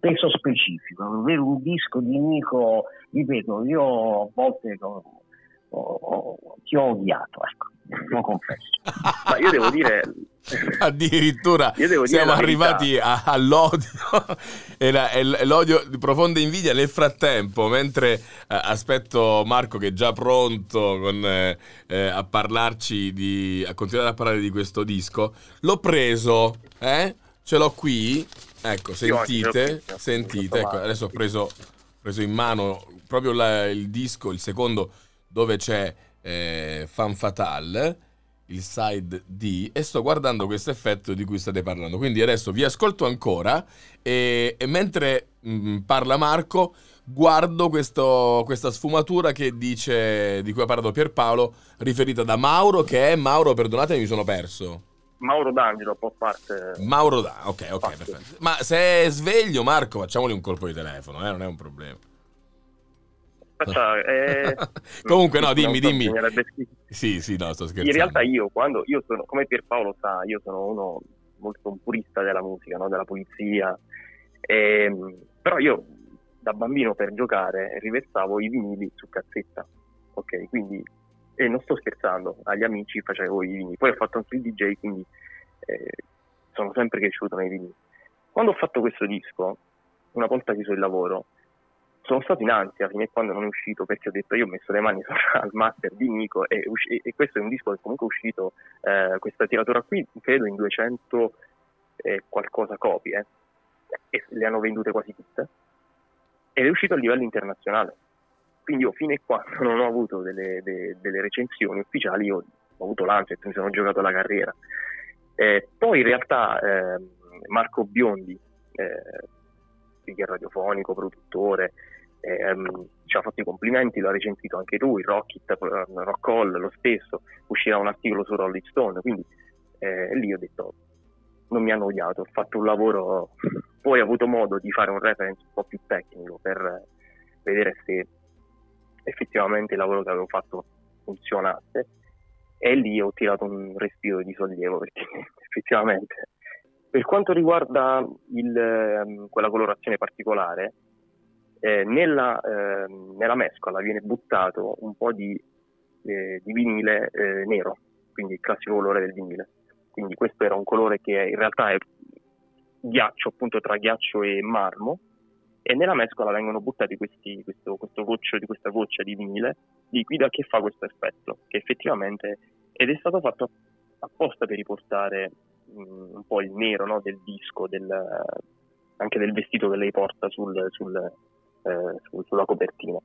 peso specifico. Avere un disco di Nico, ripeto, io a volte ho, ho, ti ho odiato, ecco, lo confesso.
Ma io devo dire,
Addirittura
Io devo dire
siamo arrivati a- all'odio e, la- e l'odio di profonda invidia. Nel frattempo, mentre eh, aspetto Marco che è già pronto con, eh, eh, a parlarci di, a continuare a parlare di questo disco, l'ho preso, eh? Ce l'ho qui. Ecco, sentite, sentite. Ecco, adesso ho preso, preso in mano proprio la- il disco, il secondo, dove c'è eh, Fan Fatale il side D e sto guardando questo effetto di cui state parlando. Quindi adesso vi ascolto ancora e, e mentre mm, parla Marco guardo questo- questa sfumatura che dice, di cui ha parlato Pierpaolo, riferita da Mauro, che è Mauro, perdonatemi, mi sono perso.
Mauro D'Angelo può parte...
Mauro da, ok, ok,
Fatti.
perfetto. Ma se è sveglio Marco, facciamoli un colpo di telefono, eh, non è un problema.
Faccia, eh,
Comunque no, dimmi, dimmi. Sì, sì, no, sto scherzando.
In realtà io, quando io sono, come Pierpaolo sa, io sono uno molto un purista della musica, no? della pulizia, Ehm, però io da bambino per giocare riversavo i vinili su cassetta, ok? Quindi, e non sto scherzando, agli amici facevo i vinili, poi ho fatto anche il DJ, quindi eh, sono sempre cresciuto nei vinili. Quando ho fatto questo disco, una volta chiuso il lavoro, sono stato in ansia fino a quando non è uscito perché ho detto io ho messo le mani al master di Nico e, usci- e questo è un disco che comunque è uscito eh, questa tiratura qui credo in 200 e qualcosa copie. E le hanno vendute quasi tutte. Ed è uscito a livello internazionale quindi io fino a quando non ho avuto delle, de- delle recensioni ufficiali ho avuto l'ansia mi sono giocato la carriera. Eh, poi in realtà ehm, Marco Biondi eh, radiofonico, produttore, ehm, ci ha fatto i complimenti, lo ha recensito anche lui, Rocket, eh, Rock Hall, lo stesso, uscirà un articolo su Rolling Stone, quindi eh, lì ho detto non mi hanno odiato, ho fatto un lavoro, poi ho avuto modo di fare un reference un po' più tecnico per vedere se effettivamente il lavoro che avevo fatto funzionasse e lì ho tirato un respiro di sollievo perché effettivamente per quanto riguarda il, ehm, quella colorazione particolare, eh, nella, ehm, nella mescola viene buttato un po' di, eh, di vinile eh, nero, quindi il classico colore del vinile. Quindi questo era un colore che in realtà è ghiaccio, appunto tra ghiaccio e marmo, e nella mescola vengono buttati questi, questo, questo goccio di questa goccia di vinile liquida che fa questo effetto, che effettivamente ed è stato fatto apposta per riportare mh, un po' il nero no, del disco, del, anche del vestito che lei porta sul, sul, eh, su- sulla copertina.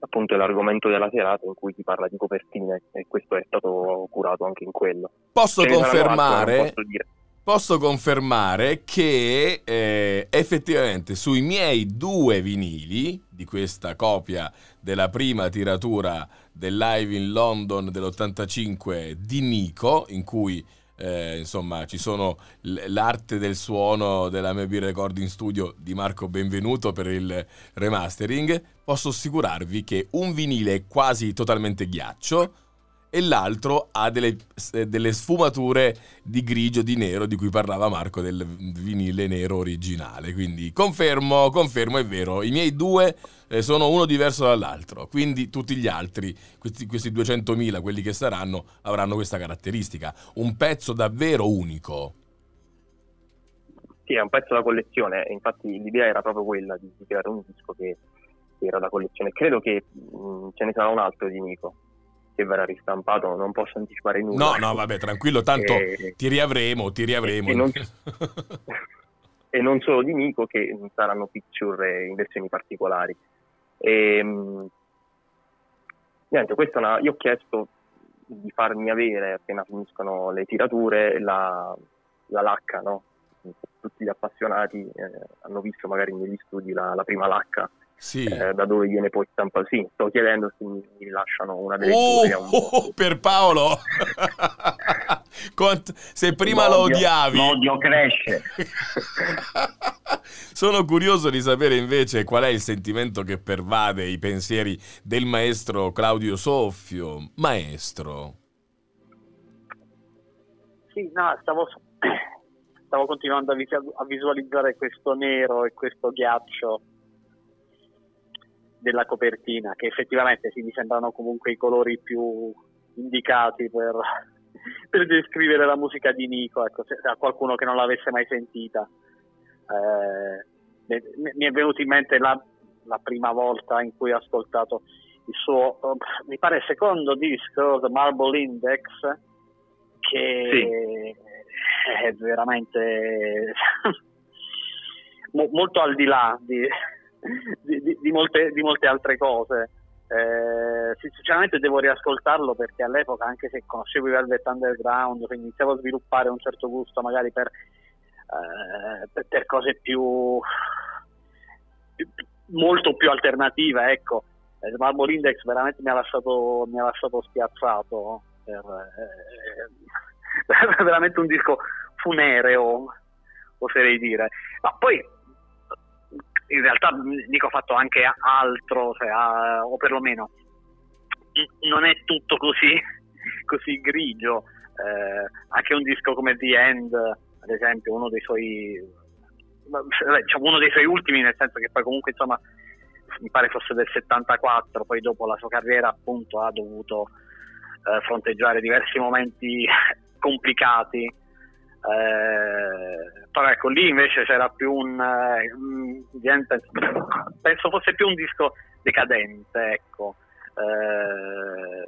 Appunto è l'argomento della serata in cui si parla di copertine e questo è stato curato anche in quello.
Posso
Ce
confermare
non posso dire.
Posso confermare che eh, effettivamente sui miei due vinili di questa copia della prima tiratura del live in London dell'85 di Nico, in cui eh, insomma ci sono l'arte del suono della MB Recording Studio di Marco Benvenuto per il remastering, posso assicurarvi che un vinile è quasi totalmente ghiaccio e l'altro ha delle, delle sfumature di grigio, di nero, di cui parlava Marco del vinile nero originale. Quindi confermo, confermo, è vero, i miei due eh, sono uno diverso dall'altro, quindi tutti gli altri, questi, questi 200.000, quelli che saranno, avranno questa caratteristica. Un pezzo davvero unico.
Sì, è un pezzo da collezione, infatti l'idea era proprio quella di, creare un disco che, era da collezione. Credo che mh, ce ne sarà un altro di Nico che verrà ristampato, non posso anticipare nulla.
No, no, vabbè, tranquillo, tanto
Eh,
ti riavremo, ti riavremo.
e non- e non solo di Nico che saranno picture in versioni particolari. E, mh, niente, questa è una, io ho chiesto di farmi avere appena finiscono le tirature la, la lacca, no? Tutti gli appassionati eh, hanno visto magari negli studi la, la prima lacca,
sì.
eh, da dove viene poi stampato. Sì, sto chiedendo se mi, mi rilasciano una delle
Oh,
due. un
oh, per Paolo! Quant- se prima lo
L'odio-
odiavi,
L'odio cresce.
sono curioso di sapere invece qual è il sentimento che pervade i pensieri del maestro Claudio Soffio. Maestro,
Sì, no, stavo, stavo continuando a visualizzare questo nero e questo ghiaccio della copertina, che effettivamente sì, mi sembrano comunque i colori più indicati per, per descrivere la musica di Nico, ecco, se, a qualcuno che non l'avesse mai sentita. Eh, mi- è venuto in mente la, la prima volta in cui ho ascoltato il suo, eh, mi pare secondo disco, The Marble Index, che è veramente mo- molto al di là di, di- di- di molte, di molte altre cose. Eh, sinceramente devo riascoltarlo perché all'epoca, anche se conoscevo i Velvet Underground, quindi iniziavo a sviluppare un certo gusto magari per, eh, per, cose più, più- molto più alternative, ecco. Eh, Il Marble Index veramente mi ha lasciato, mi ha lasciato spiazzato. Per, eh, veramente un disco funereo, oserei dire. Ma poi in realtà dico ho fatto anche altro, cioè, ah, o perlomeno non è tutto così, così grigio. Eh, anche un disco come The End, ad esempio, uno dei suoi diciamo, uno dei suoi ultimi, nel senso che poi comunque insomma mi pare fosse del 74, poi dopo la sua carriera appunto ha dovuto eh, fronteggiare diversi momenti complicati. Eh, però ecco lì invece c'era più un, eh, penso fosse più un disco decadente ecco Eh,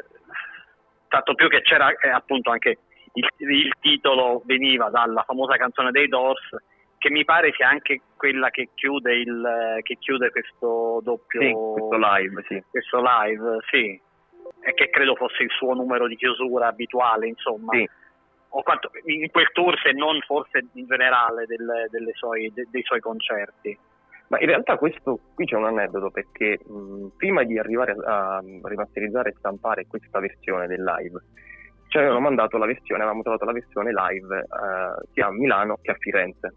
tanto più che c'era eh, appunto anche il, il titolo veniva dalla famosa canzone dei Doors che mi pare sia anche quella che chiude, il, che chiude questo doppio
Sì, questo live, sì.
questo live, sì. E che credo fosse il suo numero di chiusura abituale, insomma.
Sì.
O quanto, in quel tour, se non forse in generale del- delle suoi- de- dei suoi concerti.
Ma in realtà questo qui c'è un aneddoto perché mh, prima di arrivare a, a rimasterizzare e stampare questa versione del live ci avevano mandato la versione, avevamo trovato la versione live eh, sia a Milano che a Firenze,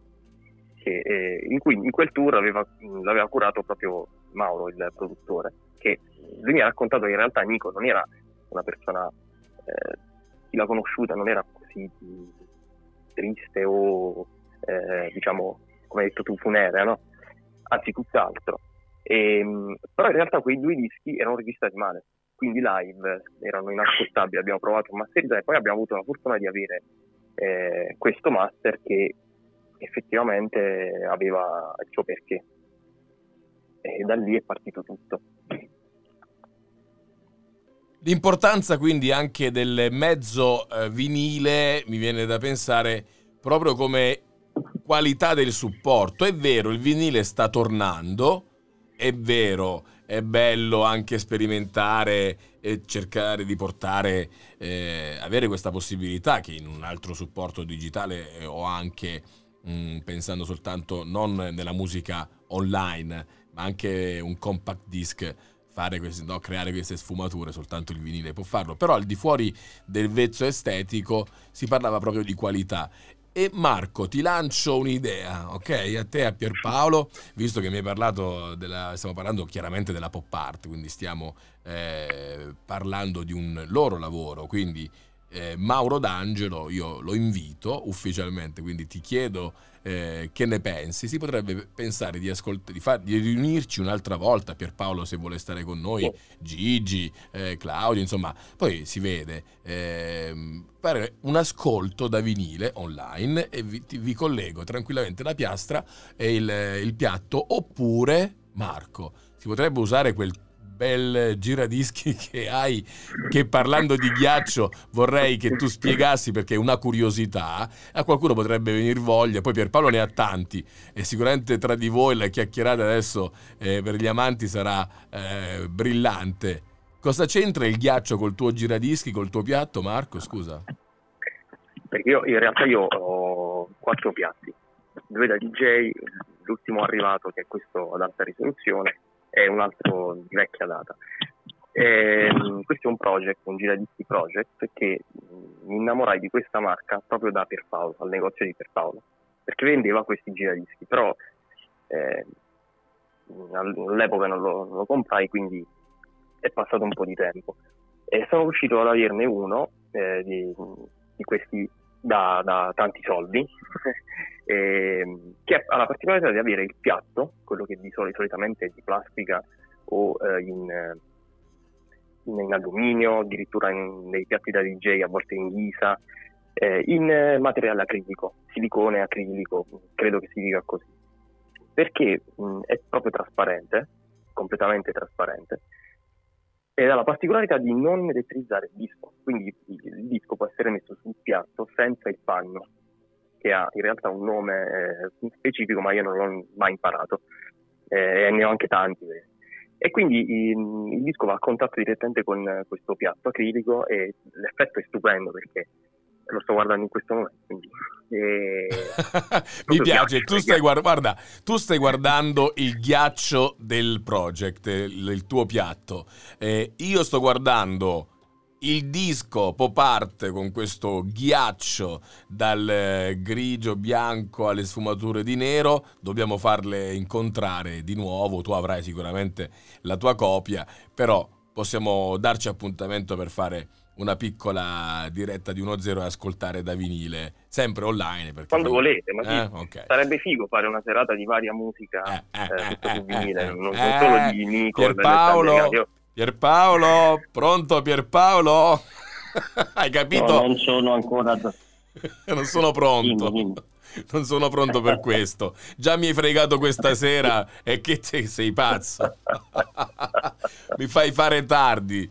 che, eh, in cui in quel tour aveva, l'aveva curato proprio Mauro, il produttore, che lui mi ha raccontato che in realtà Nico non era una persona, eh, chi l'ha conosciuta non era mh, triste o eh, diciamo, come hai detto tu, funerea, no? anzi tutt'altro. Ehm, però in realtà quei due dischi erano registrati male, quindi live erano inascoltabili, abbiamo provato a masterizzare e poi abbiamo avuto la fortuna di avere eh, questo master che effettivamente aveva il suo perché. E da lì è partito tutto.
L'importanza quindi anche del mezzo eh, vinile mi viene da pensare proprio come qualità del supporto. È vero, il vinile sta tornando, è vero, è bello anche sperimentare e cercare di portare, eh, avere questa possibilità che in un altro supporto digitale eh, o anche mh, pensando soltanto non nella musica online, ma anche un compact disc queste, no, creare queste sfumature, soltanto il vinile può farlo, però al di fuori del vezzo estetico si parlava proprio di qualità. E Marco, ti lancio un'idea, ok? A te, a Pierpaolo, visto che mi hai parlato della, stiamo parlando chiaramente della pop art, quindi stiamo eh, parlando di un loro lavoro, quindi eh, Mauro D'Angelo io lo invito ufficialmente, quindi ti chiedo eh, che ne pensi. Si potrebbe pensare di, ascolt- di, far- di riunirci un'altra volta, Pierpaolo se vuole stare con noi, Gigi, eh, Claudio, insomma, poi si vede. ehm, fare un ascolto da vinile online e vi, ti- vi collego tranquillamente la piastra e il, il piatto, oppure, Marco, si potrebbe usare quel bel giradischi che hai che parlando di ghiaccio vorrei che tu spiegassi perché è una curiosità a qualcuno potrebbe venire voglia. Poi Pierpaolo ne ha tanti e sicuramente tra di voi la chiacchierata adesso eh, per gli amanti sarà eh, brillante. Cosa c'entra il ghiaccio col tuo giradischi col tuo piatto Marco? Scusa.
Perché io in realtà io ho quattro piatti, due da DJ, l'ultimo arrivato che è questo ad alta risoluzione e un altro di vecchia data. Ehm, questo è un project, un giradisti project che mh, mi innamorai di questa marca proprio da Pierpaolo, al negozio di Pierpaolo, perché vendeva questi giradischi, però eh, all'epoca non lo, lo comprai, quindi è passato un po' di tempo. E sono riuscito ad averne uno eh, di, di questi da, da tanti soldi, e, ehm, che ha la particolarità di avere il piatto, quello che di solito, solitamente è di plastica o eh, in, in, in, alluminio, addirittura in, nei piatti da DJ, a volte in ghisa, eh, in eh, materiale acrilico, silicone acrilico, credo che si dica così, perché mh, è proprio trasparente, completamente trasparente, ed ha la particolarità di non elettrizzare il disco, quindi il disco può essere messo sul piatto senza il panno, che ha in realtà un nome eh, specifico, ma io non l'ho mai imparato, eh, e ne ho anche tanti. Eh. E quindi il, il, disco va a contatto direttamente con questo piatto acrilico e l'effetto è stupendo perché lo sto guardando in questo momento. Quindi, eh,
Mi piace, tu stai, guarda, guarda, tu stai, guardando il ghiaccio del project, il, il tuo piatto. Eh, io sto guardando il disco pop art con questo ghiaccio dal eh, grigio bianco alle sfumature di nero, dobbiamo farle incontrare di nuovo, tu avrai sicuramente la tua copia, però possiamo darci appuntamento per fare una piccola diretta di 1-0 e ascoltare da vinile, sempre online.
Quando volete, ma sì,
eh? okay.
sarebbe figo fare una serata di varia musica
eh, eh,
eh,
eh,
eh vinile,
eh,
non, solo di eh, Nico.
Pierpaolo, Pierpaolo, pronto Pierpaolo? Hai capito?
No, non sono ancora...
non sono pronto.
Dimmi, dimmi
non sono pronto per questo. Già mi hai fregato questa sera e che te, sei pazzo. mi fai fare tardi.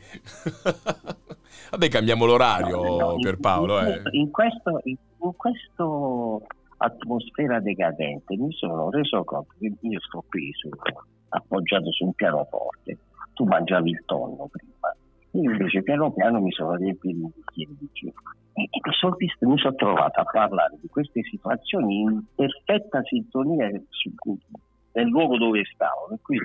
Vabbè, cambiamo l'orario
no, no,
per
in, Paolo.
Eh.
In, questo, in, questo atmosfera decadente mi sono reso conto che io sto qui su, appoggiato su un pianoforte. Tu mangiavi il tonno prima. Io invece piano piano mi sono riempito di bicchieri di gin. E sono visto, mi sono trovato a parlare di queste situazioni in perfetta sintonia nel luogo dove stavo. Per cui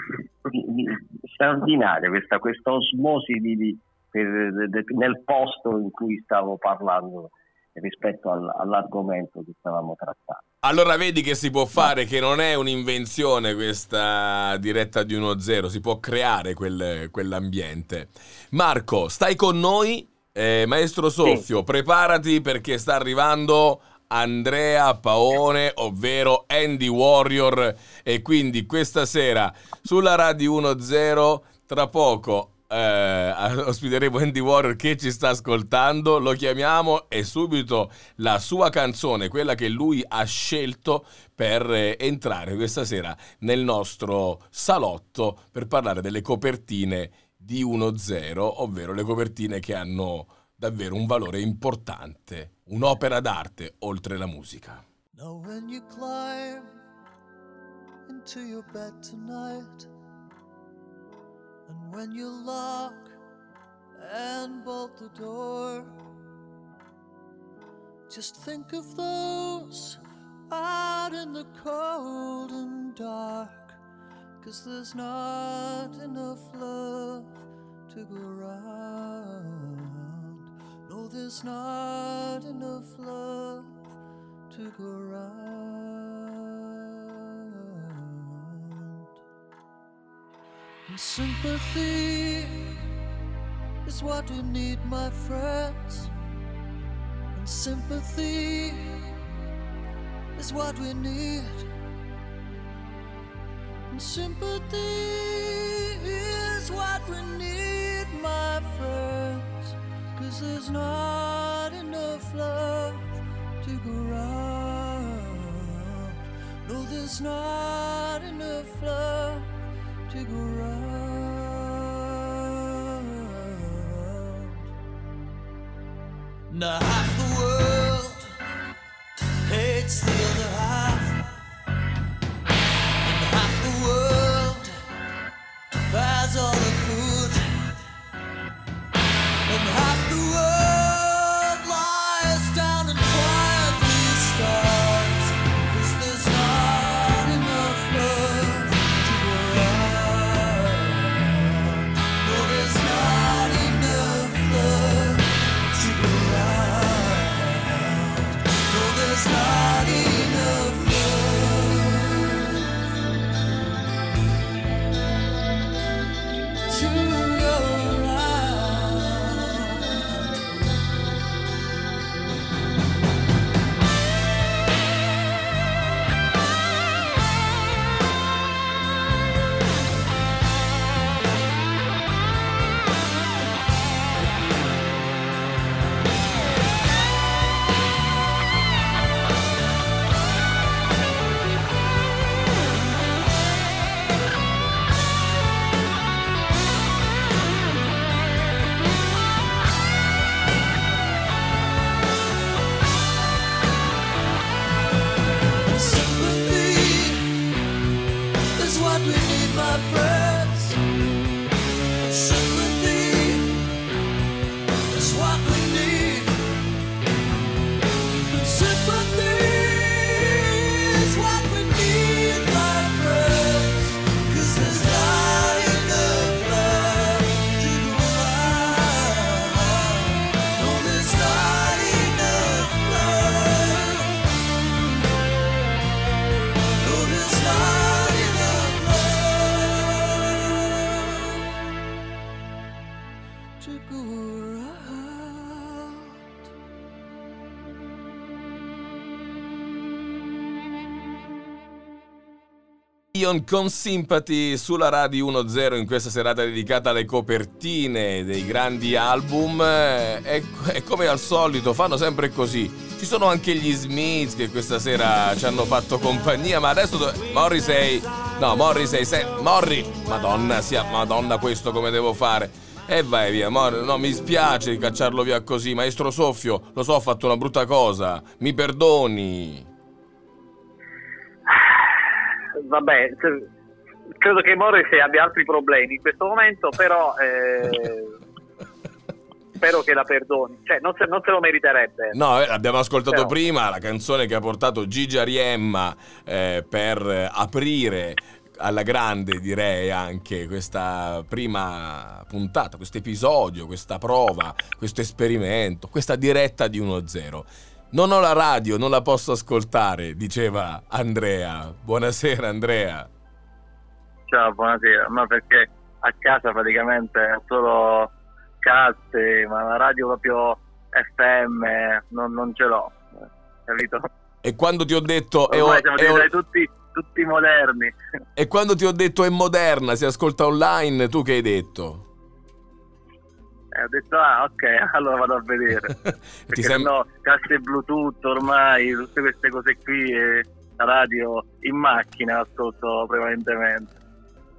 straordinaria questa, questa osmosi di nel posto in cui stavo parlando rispetto all'argomento che stavamo trattando.
Allora vedi che si può fare, che non è un'invenzione questa diretta di 1-0, si può creare quel, quell'ambiente. Marco, stai con noi? Eh, Maestro Soffio, sì. preparati perché sta arrivando Andrea Paone, ovvero Andy Warrior. E quindi questa sera sulla Radio 1-0, tra poco eh, ospiteremo Andy Warrior che ci sta ascoltando, lo chiamiamo e subito la sua canzone, quella che lui ha scelto per eh, entrare questa sera nel nostro salotto per parlare delle copertine di 1-0, ovvero le copertine che hanno davvero un valore importante, un'opera d'arte oltre la musica.
Now when you climb into your bed tonight And when you lock and bolt the door, just think of those out in the cold and dark. Cause there's not enough love to go around. No, there's not enough love to go around. And sympathy is what we need, my friends. And sympathy is what we need. And sympathy is what we need, my friends. Cause there's not enough love to go around. No, there's not enough love to ground. Now half the world.
Ion con Sympathy sulla Radio 1.0 in questa serata dedicata alle copertine dei grandi album. Eh, È, è come al solito, fanno sempre così. Ci sono anche gli Smiths che questa sera ci hanno fatto compagnia, ma adesso dove... Morrissey... No, Morrissey, sei... Morri... Madonna, sia... Madonna, questo come devo fare? E vai via, Mor- no, mi spiace cacciarlo via così, maestro Soffio, lo so, ho fatto una brutta cosa, mi perdoni.
Vabbè, credo che Morrissey abbia altri problemi in questo momento, però eh, spero che la perdoni. Cioè, non se, non se lo meriterebbe.
No, eh, abbiamo ascoltato
Però-
prima la canzone che ha portato Gigi Ariemma eh, per aprire alla grande, direi anche questa prima puntata, questo episodio, questa prova, questo esperimento, questa diretta di 1-0. Non ho la radio, non la posso ascoltare, diceva Andrea. Buonasera Andrea.
Ciao, buonasera. Ma perché a casa praticamente è solo casse, ma la radio proprio FM non, non ce l'ho, capito?
E quando ti ho detto... è
Ormai
o-
siamo
è
tutti, tutti moderni.
e quando ti ho detto è moderna, si ascolta online, tu che hai detto?
E ho detto, ah, ok, allora vado a vedere. Perché
sem-
sennò casse Bluetooth ormai, tutte queste cose qui, e la radio in macchina ascolto prevalentemente.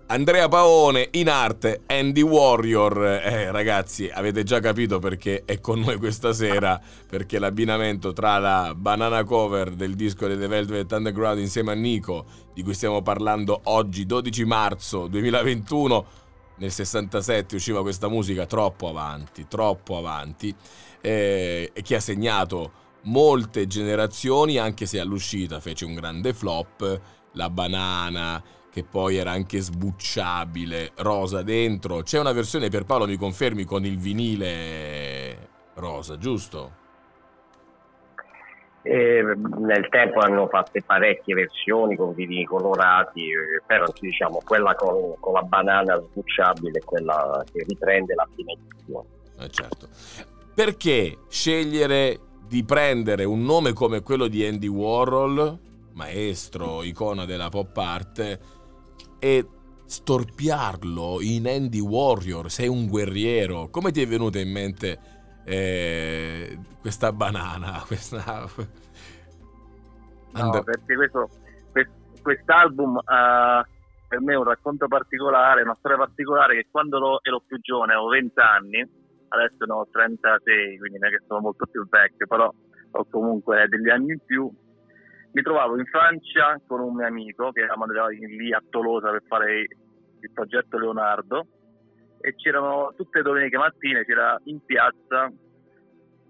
Andrea Paone in arte Andy Warrior. Eh, ragazzi, avete già capito perché è con noi questa sera. Perché l'abbinamento tra la banana cover del disco dei The Velvet Underground insieme a Nico, di cui stiamo parlando oggi, 12 marzo 2021. Nel 67 usciva questa musica troppo avanti, troppo avanti, eh, e che ha segnato molte generazioni, anche se all'uscita fece un grande flop. La banana, che poi era anche sbucciabile, rosa dentro. C'è una versione per Paolo, mi confermi, con il vinile rosa, giusto?
E nel tempo hanno fatte parecchie versioni con vini colorati, eh, però diciamo quella con, con la banana sbucciabile è quella che riprende la prima edizione.
Eh, certo. Perché scegliere di prendere un nome come quello di Andy Warhol, maestro, icona della pop art, e storpiarlo in Andy Warrior? Sei un guerriero. Come ti è venuta in mente eh, questa banana? Questa...
No, perché questo, quest- quest'album ha per me un racconto particolare, una storia particolare che quando ero, più giovane, avevo 20 anni, adesso ne ho 36, quindi non è che sono molto più vecchio, però ho comunque degli anni in più. Mi trovavo in Francia con un mio amico che eravamo lì a Tolosa per fare il progetto Leonardo e c'erano tutte le domeniche mattine, c'era in piazza,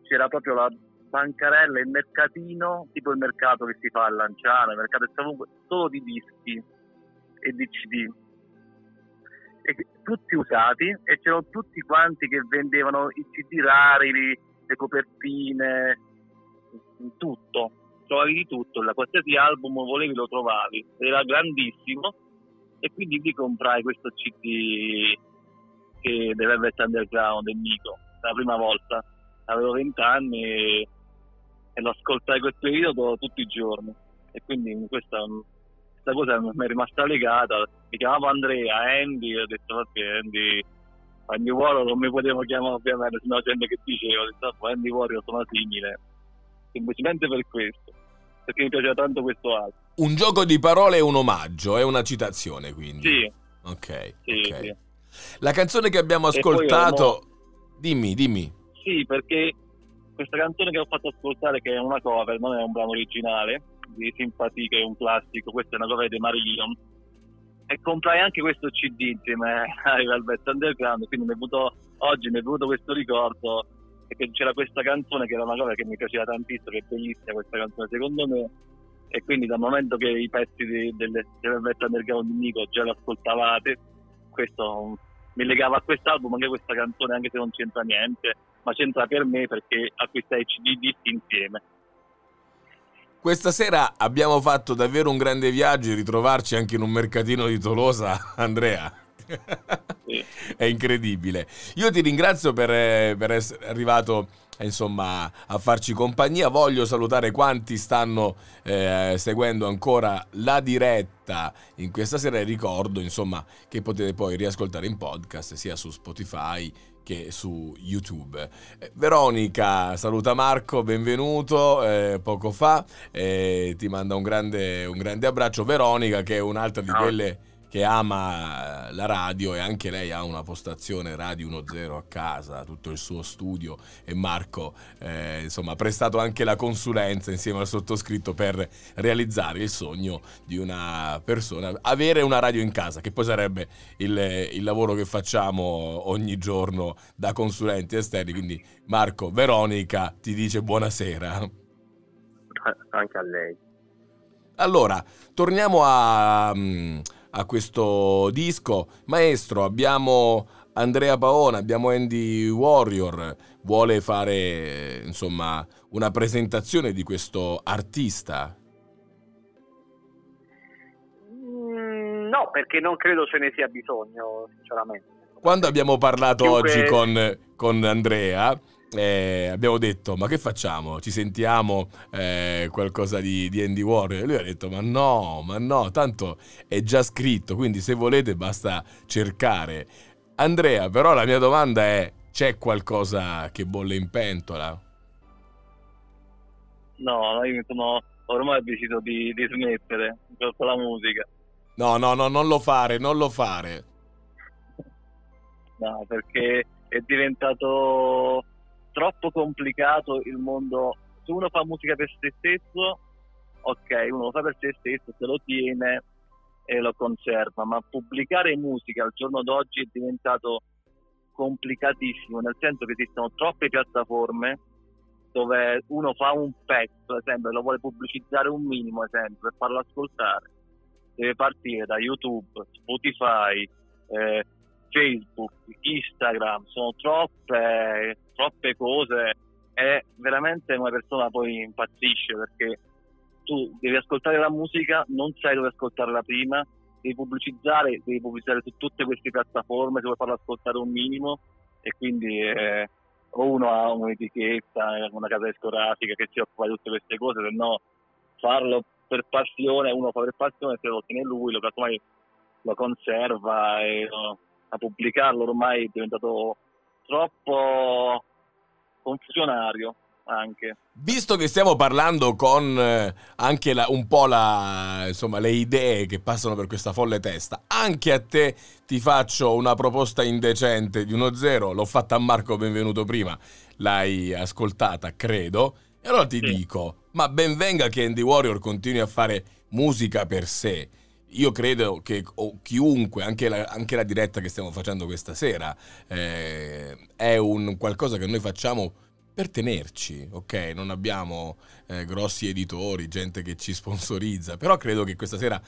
c'era proprio la bancarella, il mercatino, tipo il mercato che si fa a Lanciano, il mercato è comunque solo di dischi e di CD. E tutti usati e c'erano tutti quanti che vendevano i CD rari, le copertine, tutto. Trovavi di tutto, la qualsiasi album volevi lo trovavi. Era grandissimo e quindi lì comprai questo CD che deve Velvet Underground del Nico, la prima volta. Avevo 20 anni e, e lo ascoltai quel periodo tutti i giorni e quindi questa, questa cosa mi è rimasta legata. Mi chiamavo Andrea, Andy, e ho detto vabbè Andy, Andy Warrior non mi potevo chiamare ovviamente, sennò gente che diceva, ho detto "Oh, Andy Warrior sono simile, semplicemente per questo, perché mi piaceva tanto questo album.
Un gioco di parole è un omaggio, è una citazione quindi.
Sì,
Ok.
sì,
ok.
sì.
La canzone che abbiamo ascoltato... Dimmi, dimmi.
Sì, perché questa canzone che ho fatto ascoltare, che è una cover, non è un brano originale, di Sympathy, che è un classico, questa è una cover di Marillion. E comprai anche questo CD insieme ai Velvet Underground, quindi mi è venuto, oggi mi è venuto questo ricordo, perché c'era questa canzone che era una cover che mi piaceva tantissimo, che è bellissima questa canzone secondo me, e quindi dal momento che i pezzi di, delle, Velvet Underground di Nico già li ascoltavate, questo mi legava a quest'album anche questa canzone, anche se non c'entra niente, ma c'entra per me perché acquistai i CD dischi insieme.
Questa sera abbiamo fatto davvero un grande viaggio e ritrovarci anche in un mercatino di Tolosa, Andrea.
Sì.
È incredibile. Io ti ringrazio per, eh, per essere arrivato insomma, a farci compagnia. Voglio salutare quanti stanno eh, seguendo ancora la diretta in questa sera e ricordo, insomma, che potete poi riascoltare in podcast sia su Spotify che su YouTube. Eh, Veronica saluta Marco, benvenuto eh, poco fa, eh, ti manda un grande, un grande abbraccio. Veronica che è un'altra di quelle che ama la radio e anche lei ha una postazione Radio 10 a casa, tutto il suo studio e Marco eh, insomma ha prestato anche la consulenza insieme al sottoscritto per realizzare il sogno di una persona, avere una radio in casa, che poi sarebbe il, il lavoro che facciamo ogni giorno da consulenti esterni, quindi Marco, Veronica ti dice buonasera.
Anche a lei.
Allora, torniamo a, mm, a questo disco. Maestro, abbiamo Andrea Paona, abbiamo Andy Warrior. Vuole fare, insomma, una presentazione di questo artista?
Mm, no, perché non credo ce ne sia bisogno, sinceramente.
Quando abbiamo parlato
Chiunque-
oggi con, con Andrea, eh, abbiamo detto: Ma che facciamo? Ci sentiamo eh, qualcosa di, di Andy Warrior? E lui ha detto: Ma no, ma no, tanto è già scritto. Quindi, se volete, basta cercare. Andrea, però, la mia domanda è: c'è qualcosa che bolle in pentola?
No, io mi sono ormai deciso di, di smettere con la musica.
No, no, no, non lo fare, non lo fare.
No, perché è diventato troppo complicato il mondo. Se uno fa musica per se stesso, ok, uno lo fa per se stesso, se lo tiene e lo conserva, ma pubblicare musica al giorno d'oggi è diventato complicatissimo, nel senso che esistono troppe piattaforme dove uno fa un pezzo, esempio, lo vuole pubblicizzare un minimo, esempio, per farlo ascoltare, deve partire da YouTube, Spotify, eh, Facebook, Instagram, sono troppe, troppe cose. E veramente una persona poi impazzisce perché tu devi ascoltare la musica, non sai dove ascoltarla prima, devi pubblicizzare, devi pubblicizzare su tutte queste piattaforme se vuoi farlo ascoltare un minimo e quindi eh, o uno ha un'etichetta, una casa discografica che si occupa di tutte queste cose, se no farlo per passione, uno fa per passione, se lo tiene lui, lo casomai lo conserva e lo- a pubblicarlo ormai è diventato troppo confusionario anche.
Visto che stiamo parlando con eh, anche la- un po' la, insomma, le idee che passano per questa folle testa, anche a te ti faccio una proposta indecente di uno zero. L'ho fatta a Marco Benvenuto prima, l'hai ascoltata, credo. E allora ti
Sì.
dico: ma ben venga che Andy Warrior continui a fare musica per sé. Io credo che chiunque, anche la, anche la diretta che stiamo facendo questa sera, eh, è un qualcosa che noi facciamo per tenerci, ok? Non abbiamo eh, grossi editori, gente che ci sponsorizza, però credo che questa sera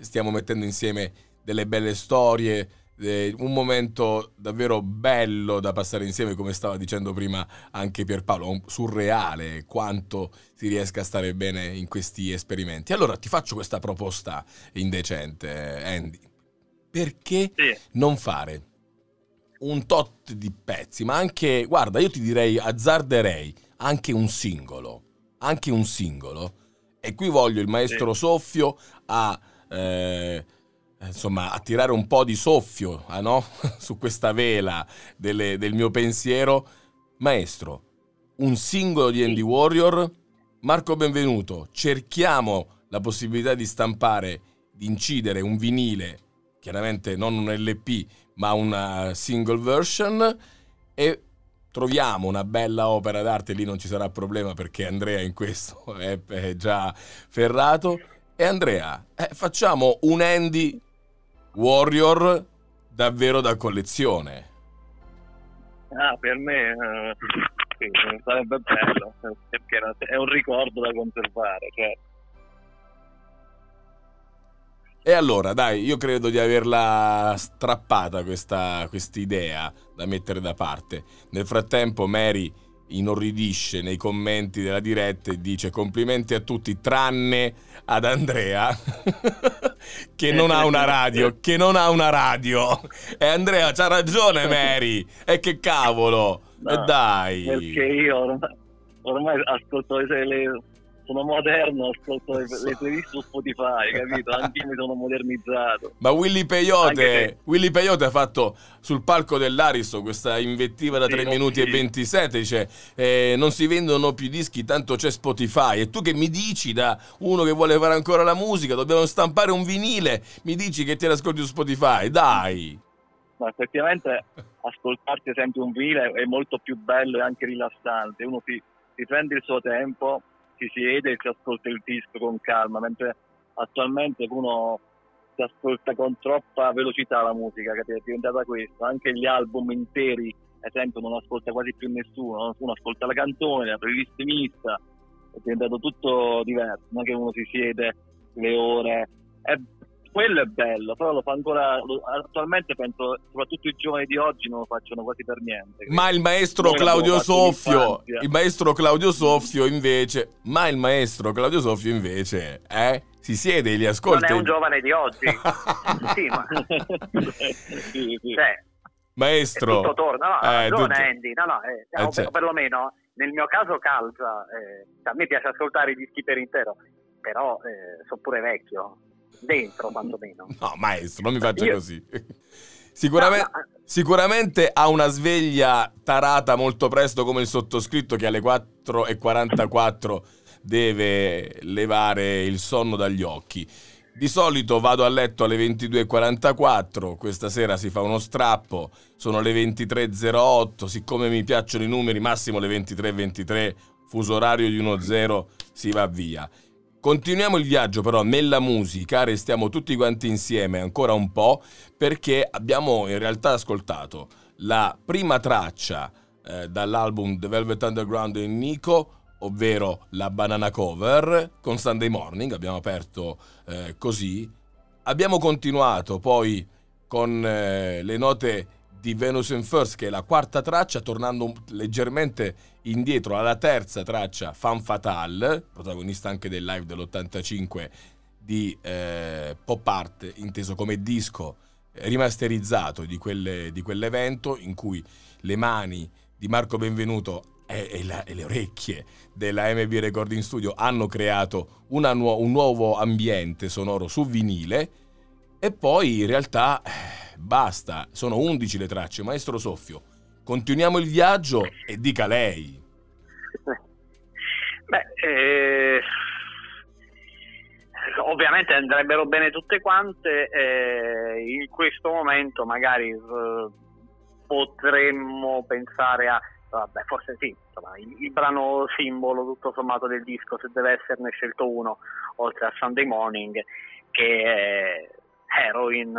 stiamo mettendo insieme delle belle storie, eh, un momento davvero bello da passare insieme, come stava dicendo prima anche Pierpaolo, surreale quanto si riesca a stare bene in questi esperimenti. Allora ti faccio questa proposta indecente, Andy. Perché
Sì.
non fare un tot di pezzi, ma anche, guarda, io ti direi, azzarderei anche un singolo, anche un singolo. E qui voglio il maestro Soffio a, eh, insomma, a tirare un po' di soffio ah, no? su questa vela delle- del mio pensiero. Maestro, un singolo di Andy Warrior. Marco Benvenuto, cerchiamo la possibilità di stampare, di incidere un vinile, chiaramente non un LP, ma una single version e troviamo una bella opera d'arte, lì non ci sarà problema perché Andrea in questo è, è già ferrato. E Andrea, eh, facciamo un Andy Warrior davvero da collezione.
Ah, per me eh, sì, sarebbe bello, perché è un ricordo da conservare. Cioè,
E allora, dai, io credo di averla strappata questa idea da mettere da parte. Nel frattempo Mary inorridisce nei commenti della diretta e dice complimenti a tutti tranne ad Andrea che non ha una radio, che non ha una radio. E Andrea c'ha ragione, Mary. E che cavolo. E
No,
dai.
Perché io ormai, ormai ascolto le, le- sono moderno, ascolto le, le playlist su Spotify, capito? Anche io mi sono modernizzato.
Ma Willy Peyote, Willy Peyote ha fatto sul palco dell'Aristo questa invettiva da
Sì,
3
no,
minuti
sì.
e 27, dice eh, non si vendono più dischi, tanto c'è Spotify. E tu che mi dici da uno che vuole fare ancora la musica, dobbiamo stampare un vinile, mi dici che te l'ascolti su Spotify, dai.
Ma effettivamente ascoltarti esempio un vinile è molto più bello e anche rilassante. Uno si, si prende il suo tempo, si siede e si ascolta il disco con calma, mentre attualmente uno si ascolta con troppa velocità la musica, che è diventata questo. Anche gli album interi, ad esempio, non ascolta quasi più nessuno. Uno ascolta la canzone, la playlist è diventato tutto diverso. Non è che uno si siede le ore. È quello è bello, però lo fa ancora. lo- attualmente penso, soprattutto i giovani di oggi non lo facciano quasi per niente.
Ma il maestro
Noi
Claudio Soffio, il maestro Claudio Soffio invece, ma il maestro Claudio Soffio invece, eh? Si siede e li
Non
ascolta.
è un giovane di oggi. sì, ma
sì, sì.
cioè,
Maestro.
tutto torna. No, ha
Eh,
ragione
tutto-
Andy. No, no, eh,
Eh, certo.
o perlomeno nel mio caso calza. eh, cioè, a me piace ascoltare i dischi per intero, però eh, sono pure vecchio. Dentro, quantomeno.
No, maestro, non mi faccia
Io-
così. Sicuramente,
No, no,
sicuramente ha una sveglia tarata molto presto come il sottoscritto che alle 4.44 deve levare il sonno dagli occhi. Di solito vado a letto alle 22.44, questa sera si fa uno strappo, sono le 23.08, siccome mi piacciono i numeri, massimo le 23.23, fuso orario di 1.0, si va via. Continuiamo il viaggio però nella musica, restiamo tutti quanti insieme ancora un po' perché abbiamo in realtà ascoltato la prima traccia eh, dall'album The Velvet Underground in Nico, ovvero la banana cover con Sunday Morning, abbiamo aperto eh, così. Abbiamo continuato poi con eh, le note di Venus in First, che è la quarta traccia, tornando leggermente indietro alla terza traccia, Fan Fatale, protagonista anche del live dell'85 di eh, Pop Art, inteso come disco eh, rimasterizzato di, quelle- di quell'evento, in cui le mani di Marco Benvenuto e, e la- e le orecchie della MB Recording Studio hanno creato nuo- un nuovo ambiente sonoro su vinile e poi in realtà basta, sono 11 le tracce, maestro Soffio. Continuiamo il viaggio e dica lei.
Beh, eh, ovviamente andrebbero bene tutte quante. eh, in questo momento, magari eh, potremmo pensare a. Vabbè, forse sì, insomma, il, il brano simbolo tutto sommato del disco, se deve esserne scelto uno, oltre a Sunday Morning, che è Heroin.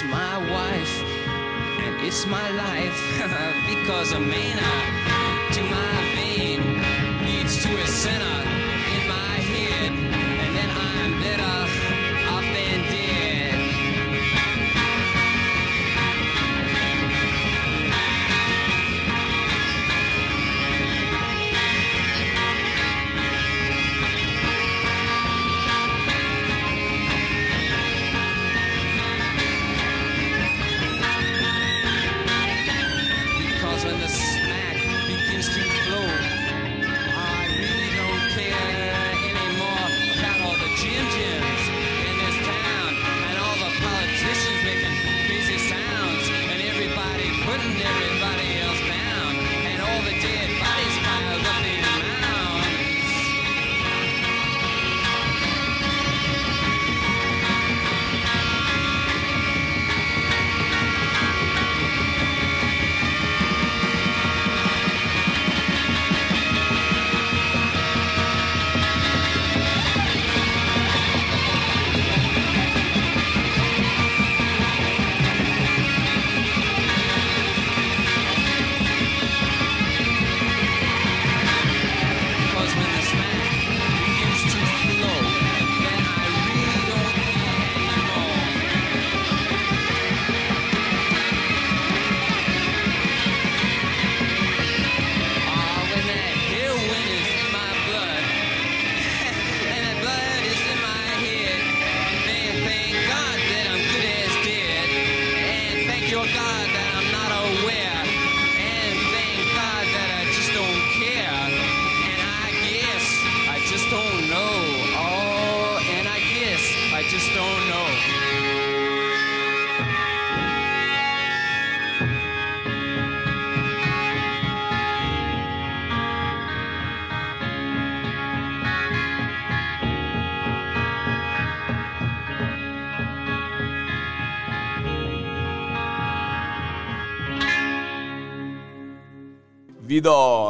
It's my wife and it's my life because a man uh, to my vein leads to a
sinner.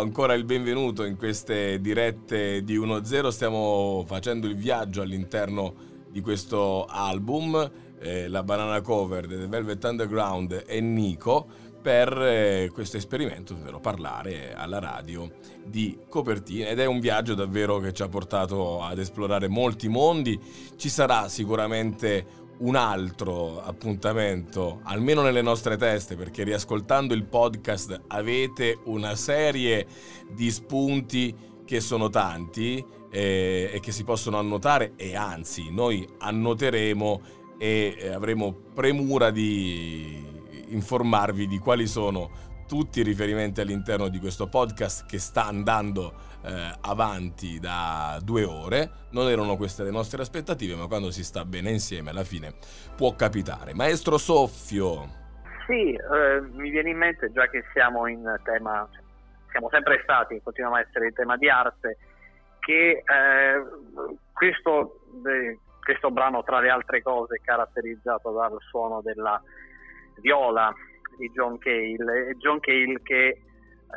ancora il benvenuto in queste dirette di 1-0. Stiamo facendo il viaggio all'interno di questo album, eh, la banana cover The Velvet Underground e Nico,
per eh, questo esperimento, ovvero parlare alla radio di copertina. Ed è un viaggio davvero che ci ha portato ad esplorare molti mondi. Ci sarà sicuramente un altro appuntamento, almeno nelle nostre teste, perché riascoltando il podcast avete una serie di spunti che sono tanti eh, e che si possono annotare e anzi noi annoteremo e eh, avremo premura di informarvi di quali sono tutti i riferimenti all'interno di questo podcast che sta andando eh, avanti da due ore. Non erano queste le nostre aspettative, ma quando si sta bene insieme alla fine può capitare. Maestro Soffio.
Sì, eh, mi viene in mente già che siamo in tema, siamo sempre stati, continuiamo a essere in tema di arte, che eh, questo, eh, questo brano tra le altre cose è caratterizzato dal suono della viola di John Cale, John Cale che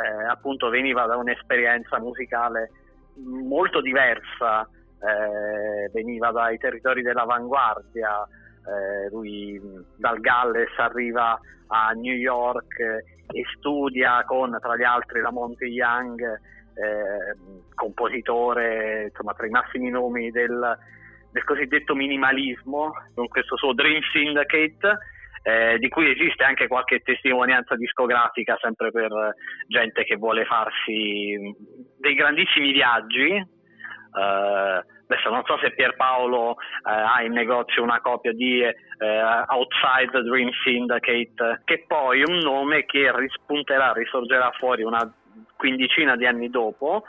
eh, appunto veniva da un'esperienza musicale molto diversa, eh, veniva dai territori dell'avanguardia, eh, lui dal Galles arriva a New York e studia con tra gli altri la Monte Young, eh, compositore insomma tra i massimi nomi del, del cosiddetto minimalismo, con questo suo Dream Syndicate eh, di cui esiste anche qualche testimonianza discografica sempre per gente che vuole farsi dei grandissimi viaggi. Eh, adesso non so se Pierpaolo eh, ha in negozio una copia di eh, Outside the Dream Syndicate, che poi è un nome che rispunterà, risorgerà fuori una quindicina di anni dopo.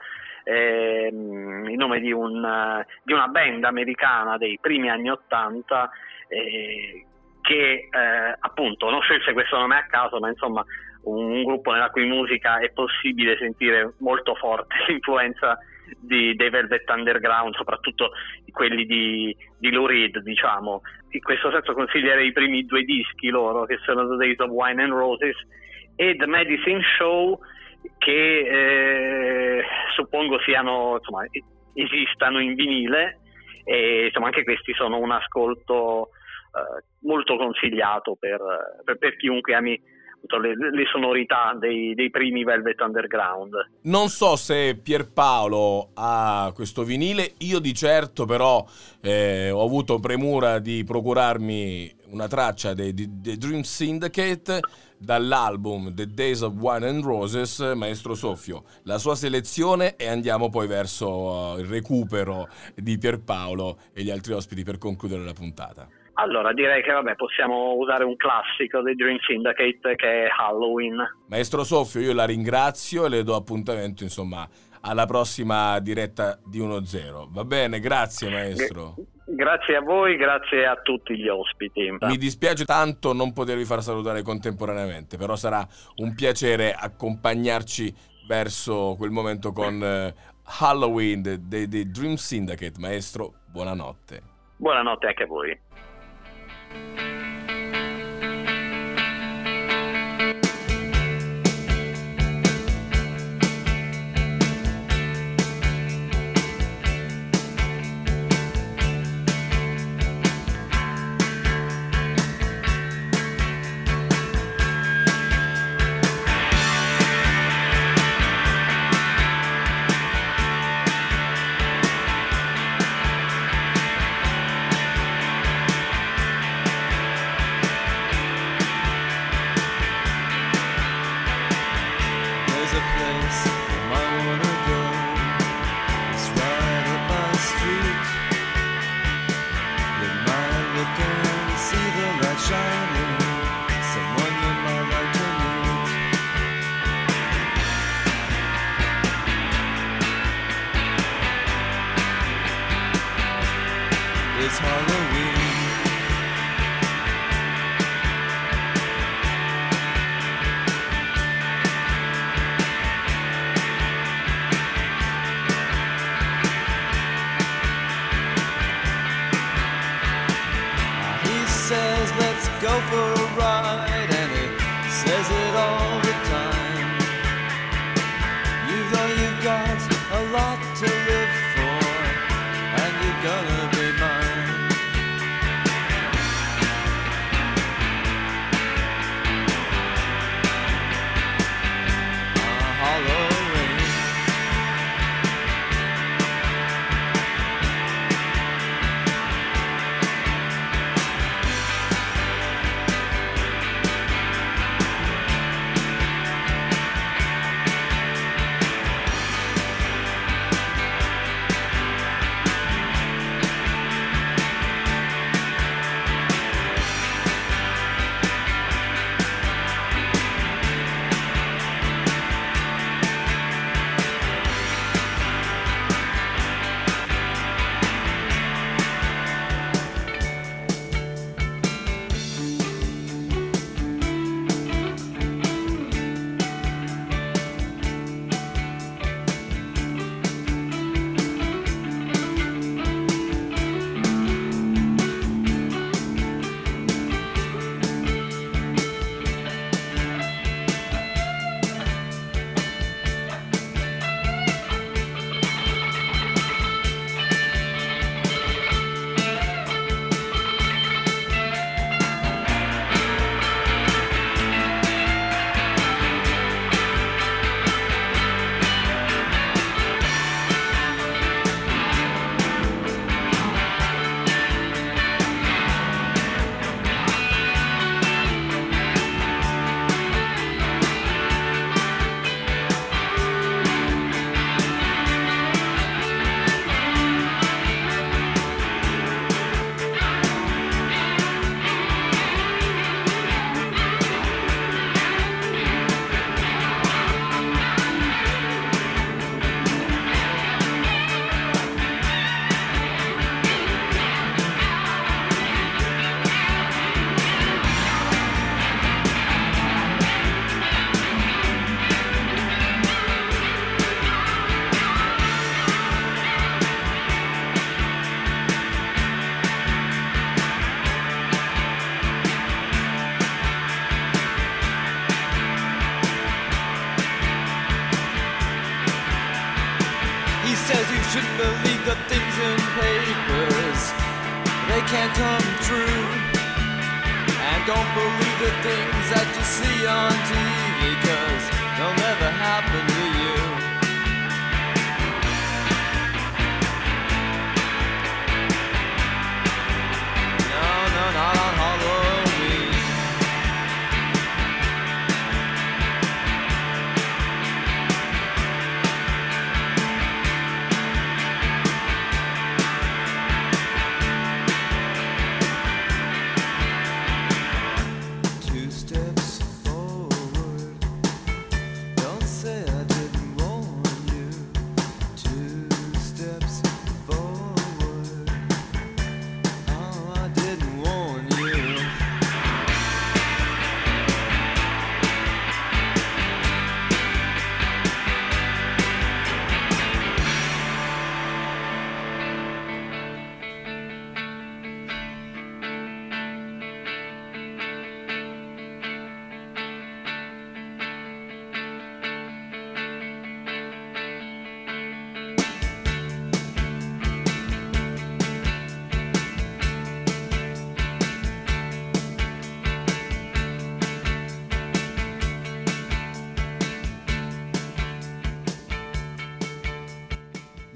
Eh, il nome di, un, di, una band americana dei primi anni Ottanta eh, che eh, appunto non scelse questo nome a caso, ma insomma un, un, gruppo nella cui musica è possibile sentire molto forte l'influenza di, dei Velvet Underground, soprattutto quelli di, di Lou Reed, diciamo. In questo senso consiglierei i primi due dischi loro, che sono The Days of Wine and Roses e The Medicine Show, che eh, suppongo siano, insomma, esistano in vinile e insomma anche questi sono un ascolto molto consigliato per, per, per chiunque ami le, le, sonorità dei, dei, primi Velvet Underground.
Non so se Pierpaolo ha questo vinile, io di certo però eh, ho avuto premura di procurarmi una traccia dei, dei Dream Syndicate dall'album The Days of Wine and Roses, Maestro Soffio, la sua selezione e andiamo poi verso uh, il recupero di Pierpaolo e gli altri ospiti per concludere la puntata.
Allora direi che vabbè, possiamo usare un classico dei Dream Syndicate che è Halloween.
Maestro Soffio, io la ringrazio e le do appuntamento insomma alla prossima diretta di 1-0. Va bene, grazie maestro.
Grazie a voi, grazie a tutti gli ospiti.
Mi dispiace tanto non potervi far salutare contemporaneamente, però sarà un piacere accompagnarci verso quel momento con uh, Halloween dei Dream Syndicate. Maestro, buonanotte.
Buonanotte anche a voi.
Thank you. it's hard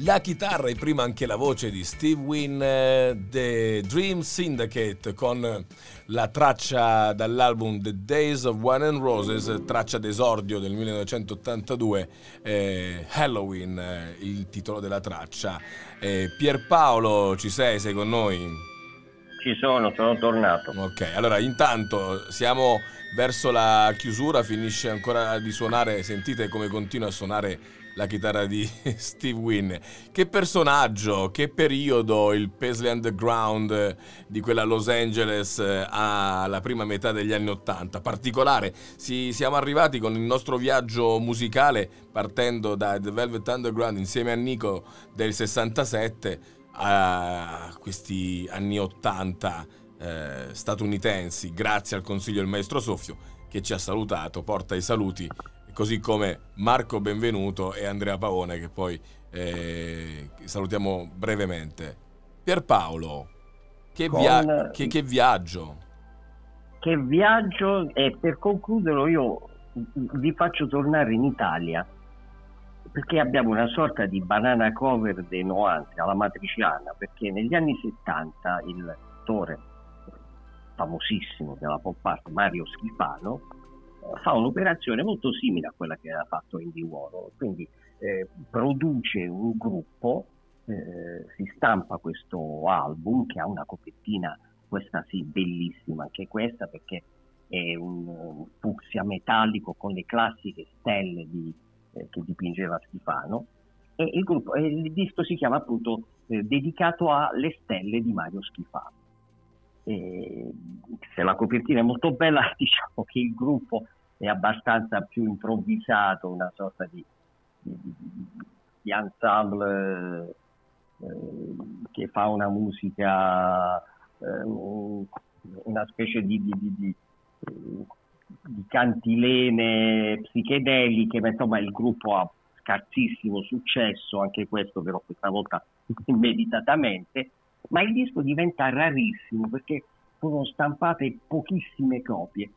La chitarra e prima anche la voce di Steve Wynn, eh, The Dream Syndicate con la traccia dall'album The Days of Wine and Roses, traccia d'esordio del 1982, eh, Halloween, eh, il titolo della traccia. Eh, Pierpaolo, ci sei? Sei con noi?
Ci sono, sono tornato.
Ok, allora intanto siamo verso la chiusura, finisce ancora di suonare, sentite come continua a suonare la chitarra di Steve Wynn. Che personaggio, che periodo il Paisley Underground di quella Los Angeles eh, alla prima metà degli anni Ottanta. Particolare, si- siamo arrivati con il nostro viaggio musicale partendo da The Velvet Underground insieme a Nico del 67 a questi anni 80 eh, statunitensi, grazie al consiglio del maestro Soffio che ci ha salutato, porta i saluti, così come Marco Benvenuto e Andrea Paone che poi eh, salutiamo brevemente. Pierpaolo, che,
Con-
via- che- che viaggio!
Che viaggio e per concluderlo io vi faccio tornare in Italia perché abbiamo una sorta di banana cover dei 90 alla matriciana perché negli anni 70 il attore famosissimo della pop art Mario Schifano eh, fa un'operazione molto simile a quella che aveva fatto Andy Warhol quindi eh, produce un gruppo eh, si stampa questo album che ha una copertina questa sì bellissima anche questa perché è un, fucsia metallico con le classiche stelle di- eh, che dipingeva Schifano e il, gruppo, il disco si chiama appunto eh, dedicato alle stelle di Mario Schifano. E se la copertina è molto bella, diciamo che il gruppo è abbastanza più improvvisato, una sorta di, di, di- di ensemble eh, che fa una musica, eh, una specie di, cantilene psichedeliche, ma insomma il gruppo ha scarsissimo successo, anche questo però questa volta immediatamente, ma il disco diventa rarissimo perché sono stampate pochissime copie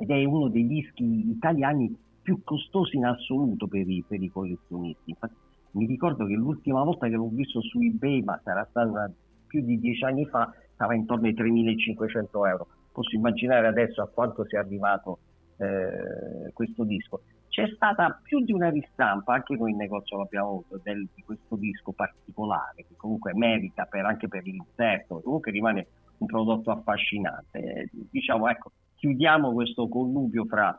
ed è uno dei dischi italiani più costosi in assoluto per i, per i collezionisti. Infatti, mi ricordo che l'ultima volta che l'ho visto su eBay, ma sarà stato una- più di dieci anni fa, stava intorno ai 3.500 euro. Posso immaginare adesso a quanto sia arrivato eh, questo disco. C'è stata più di una ristampa, anche noi in negozio l'abbiamo avuto, del- di questo disco particolare, che comunque merita per- anche per l'inserto, comunque rimane un prodotto affascinante. Eh, Diciamo, ecco, chiudiamo questo connubio fra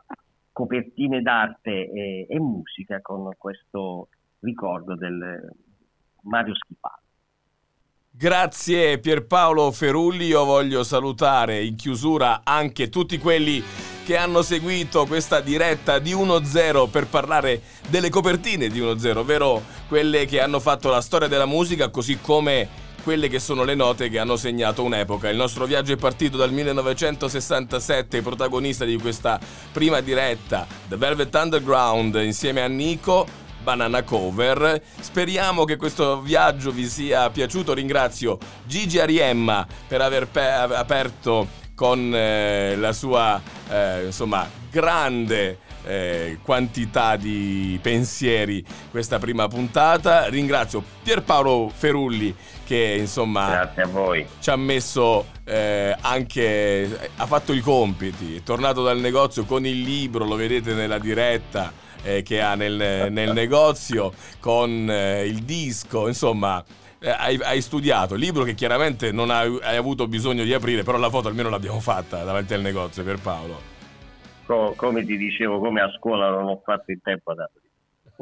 copertine d'arte e, e musica con questo ricordo del Mario Schifano.
Grazie Pierpaolo Ferulli, io voglio salutare in chiusura anche tutti quelli che hanno seguito questa diretta di 1-0 per parlare delle copertine di 1-0, ovvero quelle che hanno fatto la storia della musica così come quelle che sono le note che hanno segnato un'epoca. Il nostro viaggio è partito dal 1967, protagonista di questa prima diretta, The Velvet Underground insieme a Nico Banana Cover. Speriamo che questo viaggio vi sia piaciuto. Ringrazio Gigi Ariemma per aver pe- aperto con eh, la sua eh, insomma grande eh, quantità di pensieri questa prima puntata. Ringrazio Pierpaolo Ferulli che insomma
Grazie a voi.
ci ha messo eh, anche ha fatto i compiti, è tornato dal negozio con il libro, lo vedete nella diretta eh, che ha nel, nel negozio con eh, il disco, insomma eh, hai, hai studiato, libro che chiaramente non hai, hai avuto bisogno di aprire, però la foto almeno l'abbiamo fatta davanti al negozio per Paolo.
Co- come ti dicevo, come a scuola non ho fatto il tempo ad aprire.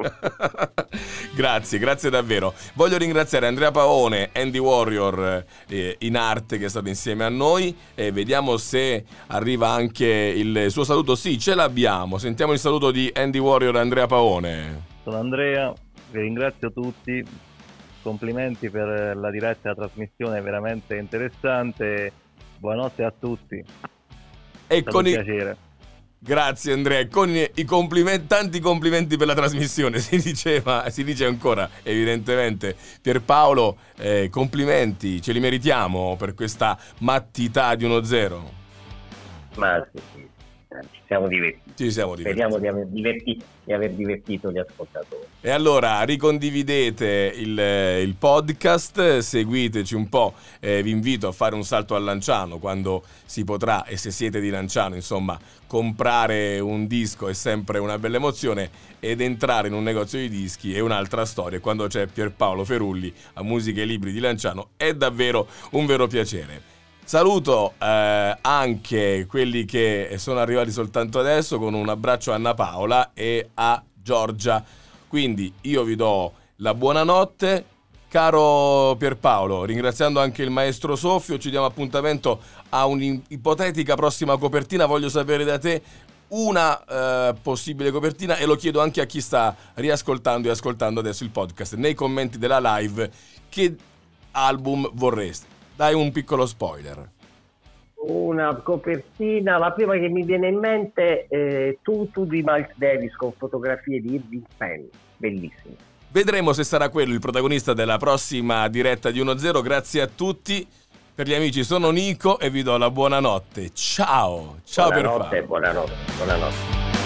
grazie, grazie davvero. Voglio ringraziare Andrea Paone, Andy Warrior eh, in arte che è stato insieme a noi e vediamo se arriva anche il suo saluto. Sì, ce l'abbiamo. Sentiamo il saluto di Andy Warrior e Andrea Paone.
Sono Andrea, vi ringrazio tutti, complimenti per la diretta trasmissione veramente interessante, buonanotte a tutti, è
E con
un
i...
piacere.
Grazie Andrea, con i complimenti, tanti complimenti per la trasmissione, si diceva, si dice ancora evidentemente. Pierpaolo, eh, complimenti, ce li meritiamo per questa mattità di 1-0.
Ma sì, ci siamo divertiti.
Ci siamo divertiti.
Speriamo di aver, divertito, di aver divertito gli ascoltatori.
E allora ricondividete il, il podcast, seguiteci un po', eh, vi invito a fare un salto a Lanciano quando si potrà e se siete di Lanciano, insomma, comprare un disco è sempre una bella emozione ed entrare in un negozio di dischi è un'altra storia. Quando c'è Pierpaolo Ferulli a Musica e Libri di Lanciano è davvero un vero piacere. Saluto eh, anche quelli che sono arrivati soltanto adesso con un abbraccio a Anna Paola e a Giorgia. Quindi io vi do la buonanotte. Caro Pierpaolo, ringraziando anche il maestro Soffio, ci diamo appuntamento a un'ipotetica prossima copertina. Voglio sapere da te una eh, possibile copertina e lo chiedo anche a chi sta riascoltando e ascoltando adesso il podcast nei commenti della live che album vorresti. Dai un piccolo spoiler.
Una copertina, la prima che mi viene in mente è Tutu di Miles Davis con fotografie di Irving Penn, bellissimo.
Vedremo se sarà quello il protagonista della prossima diretta di 1-0. Grazie a tutti. Per gli amici sono Nico e vi do la buonanotte. Ciao. Ciao
buonanotte,
per
buonanotte, buonanotte.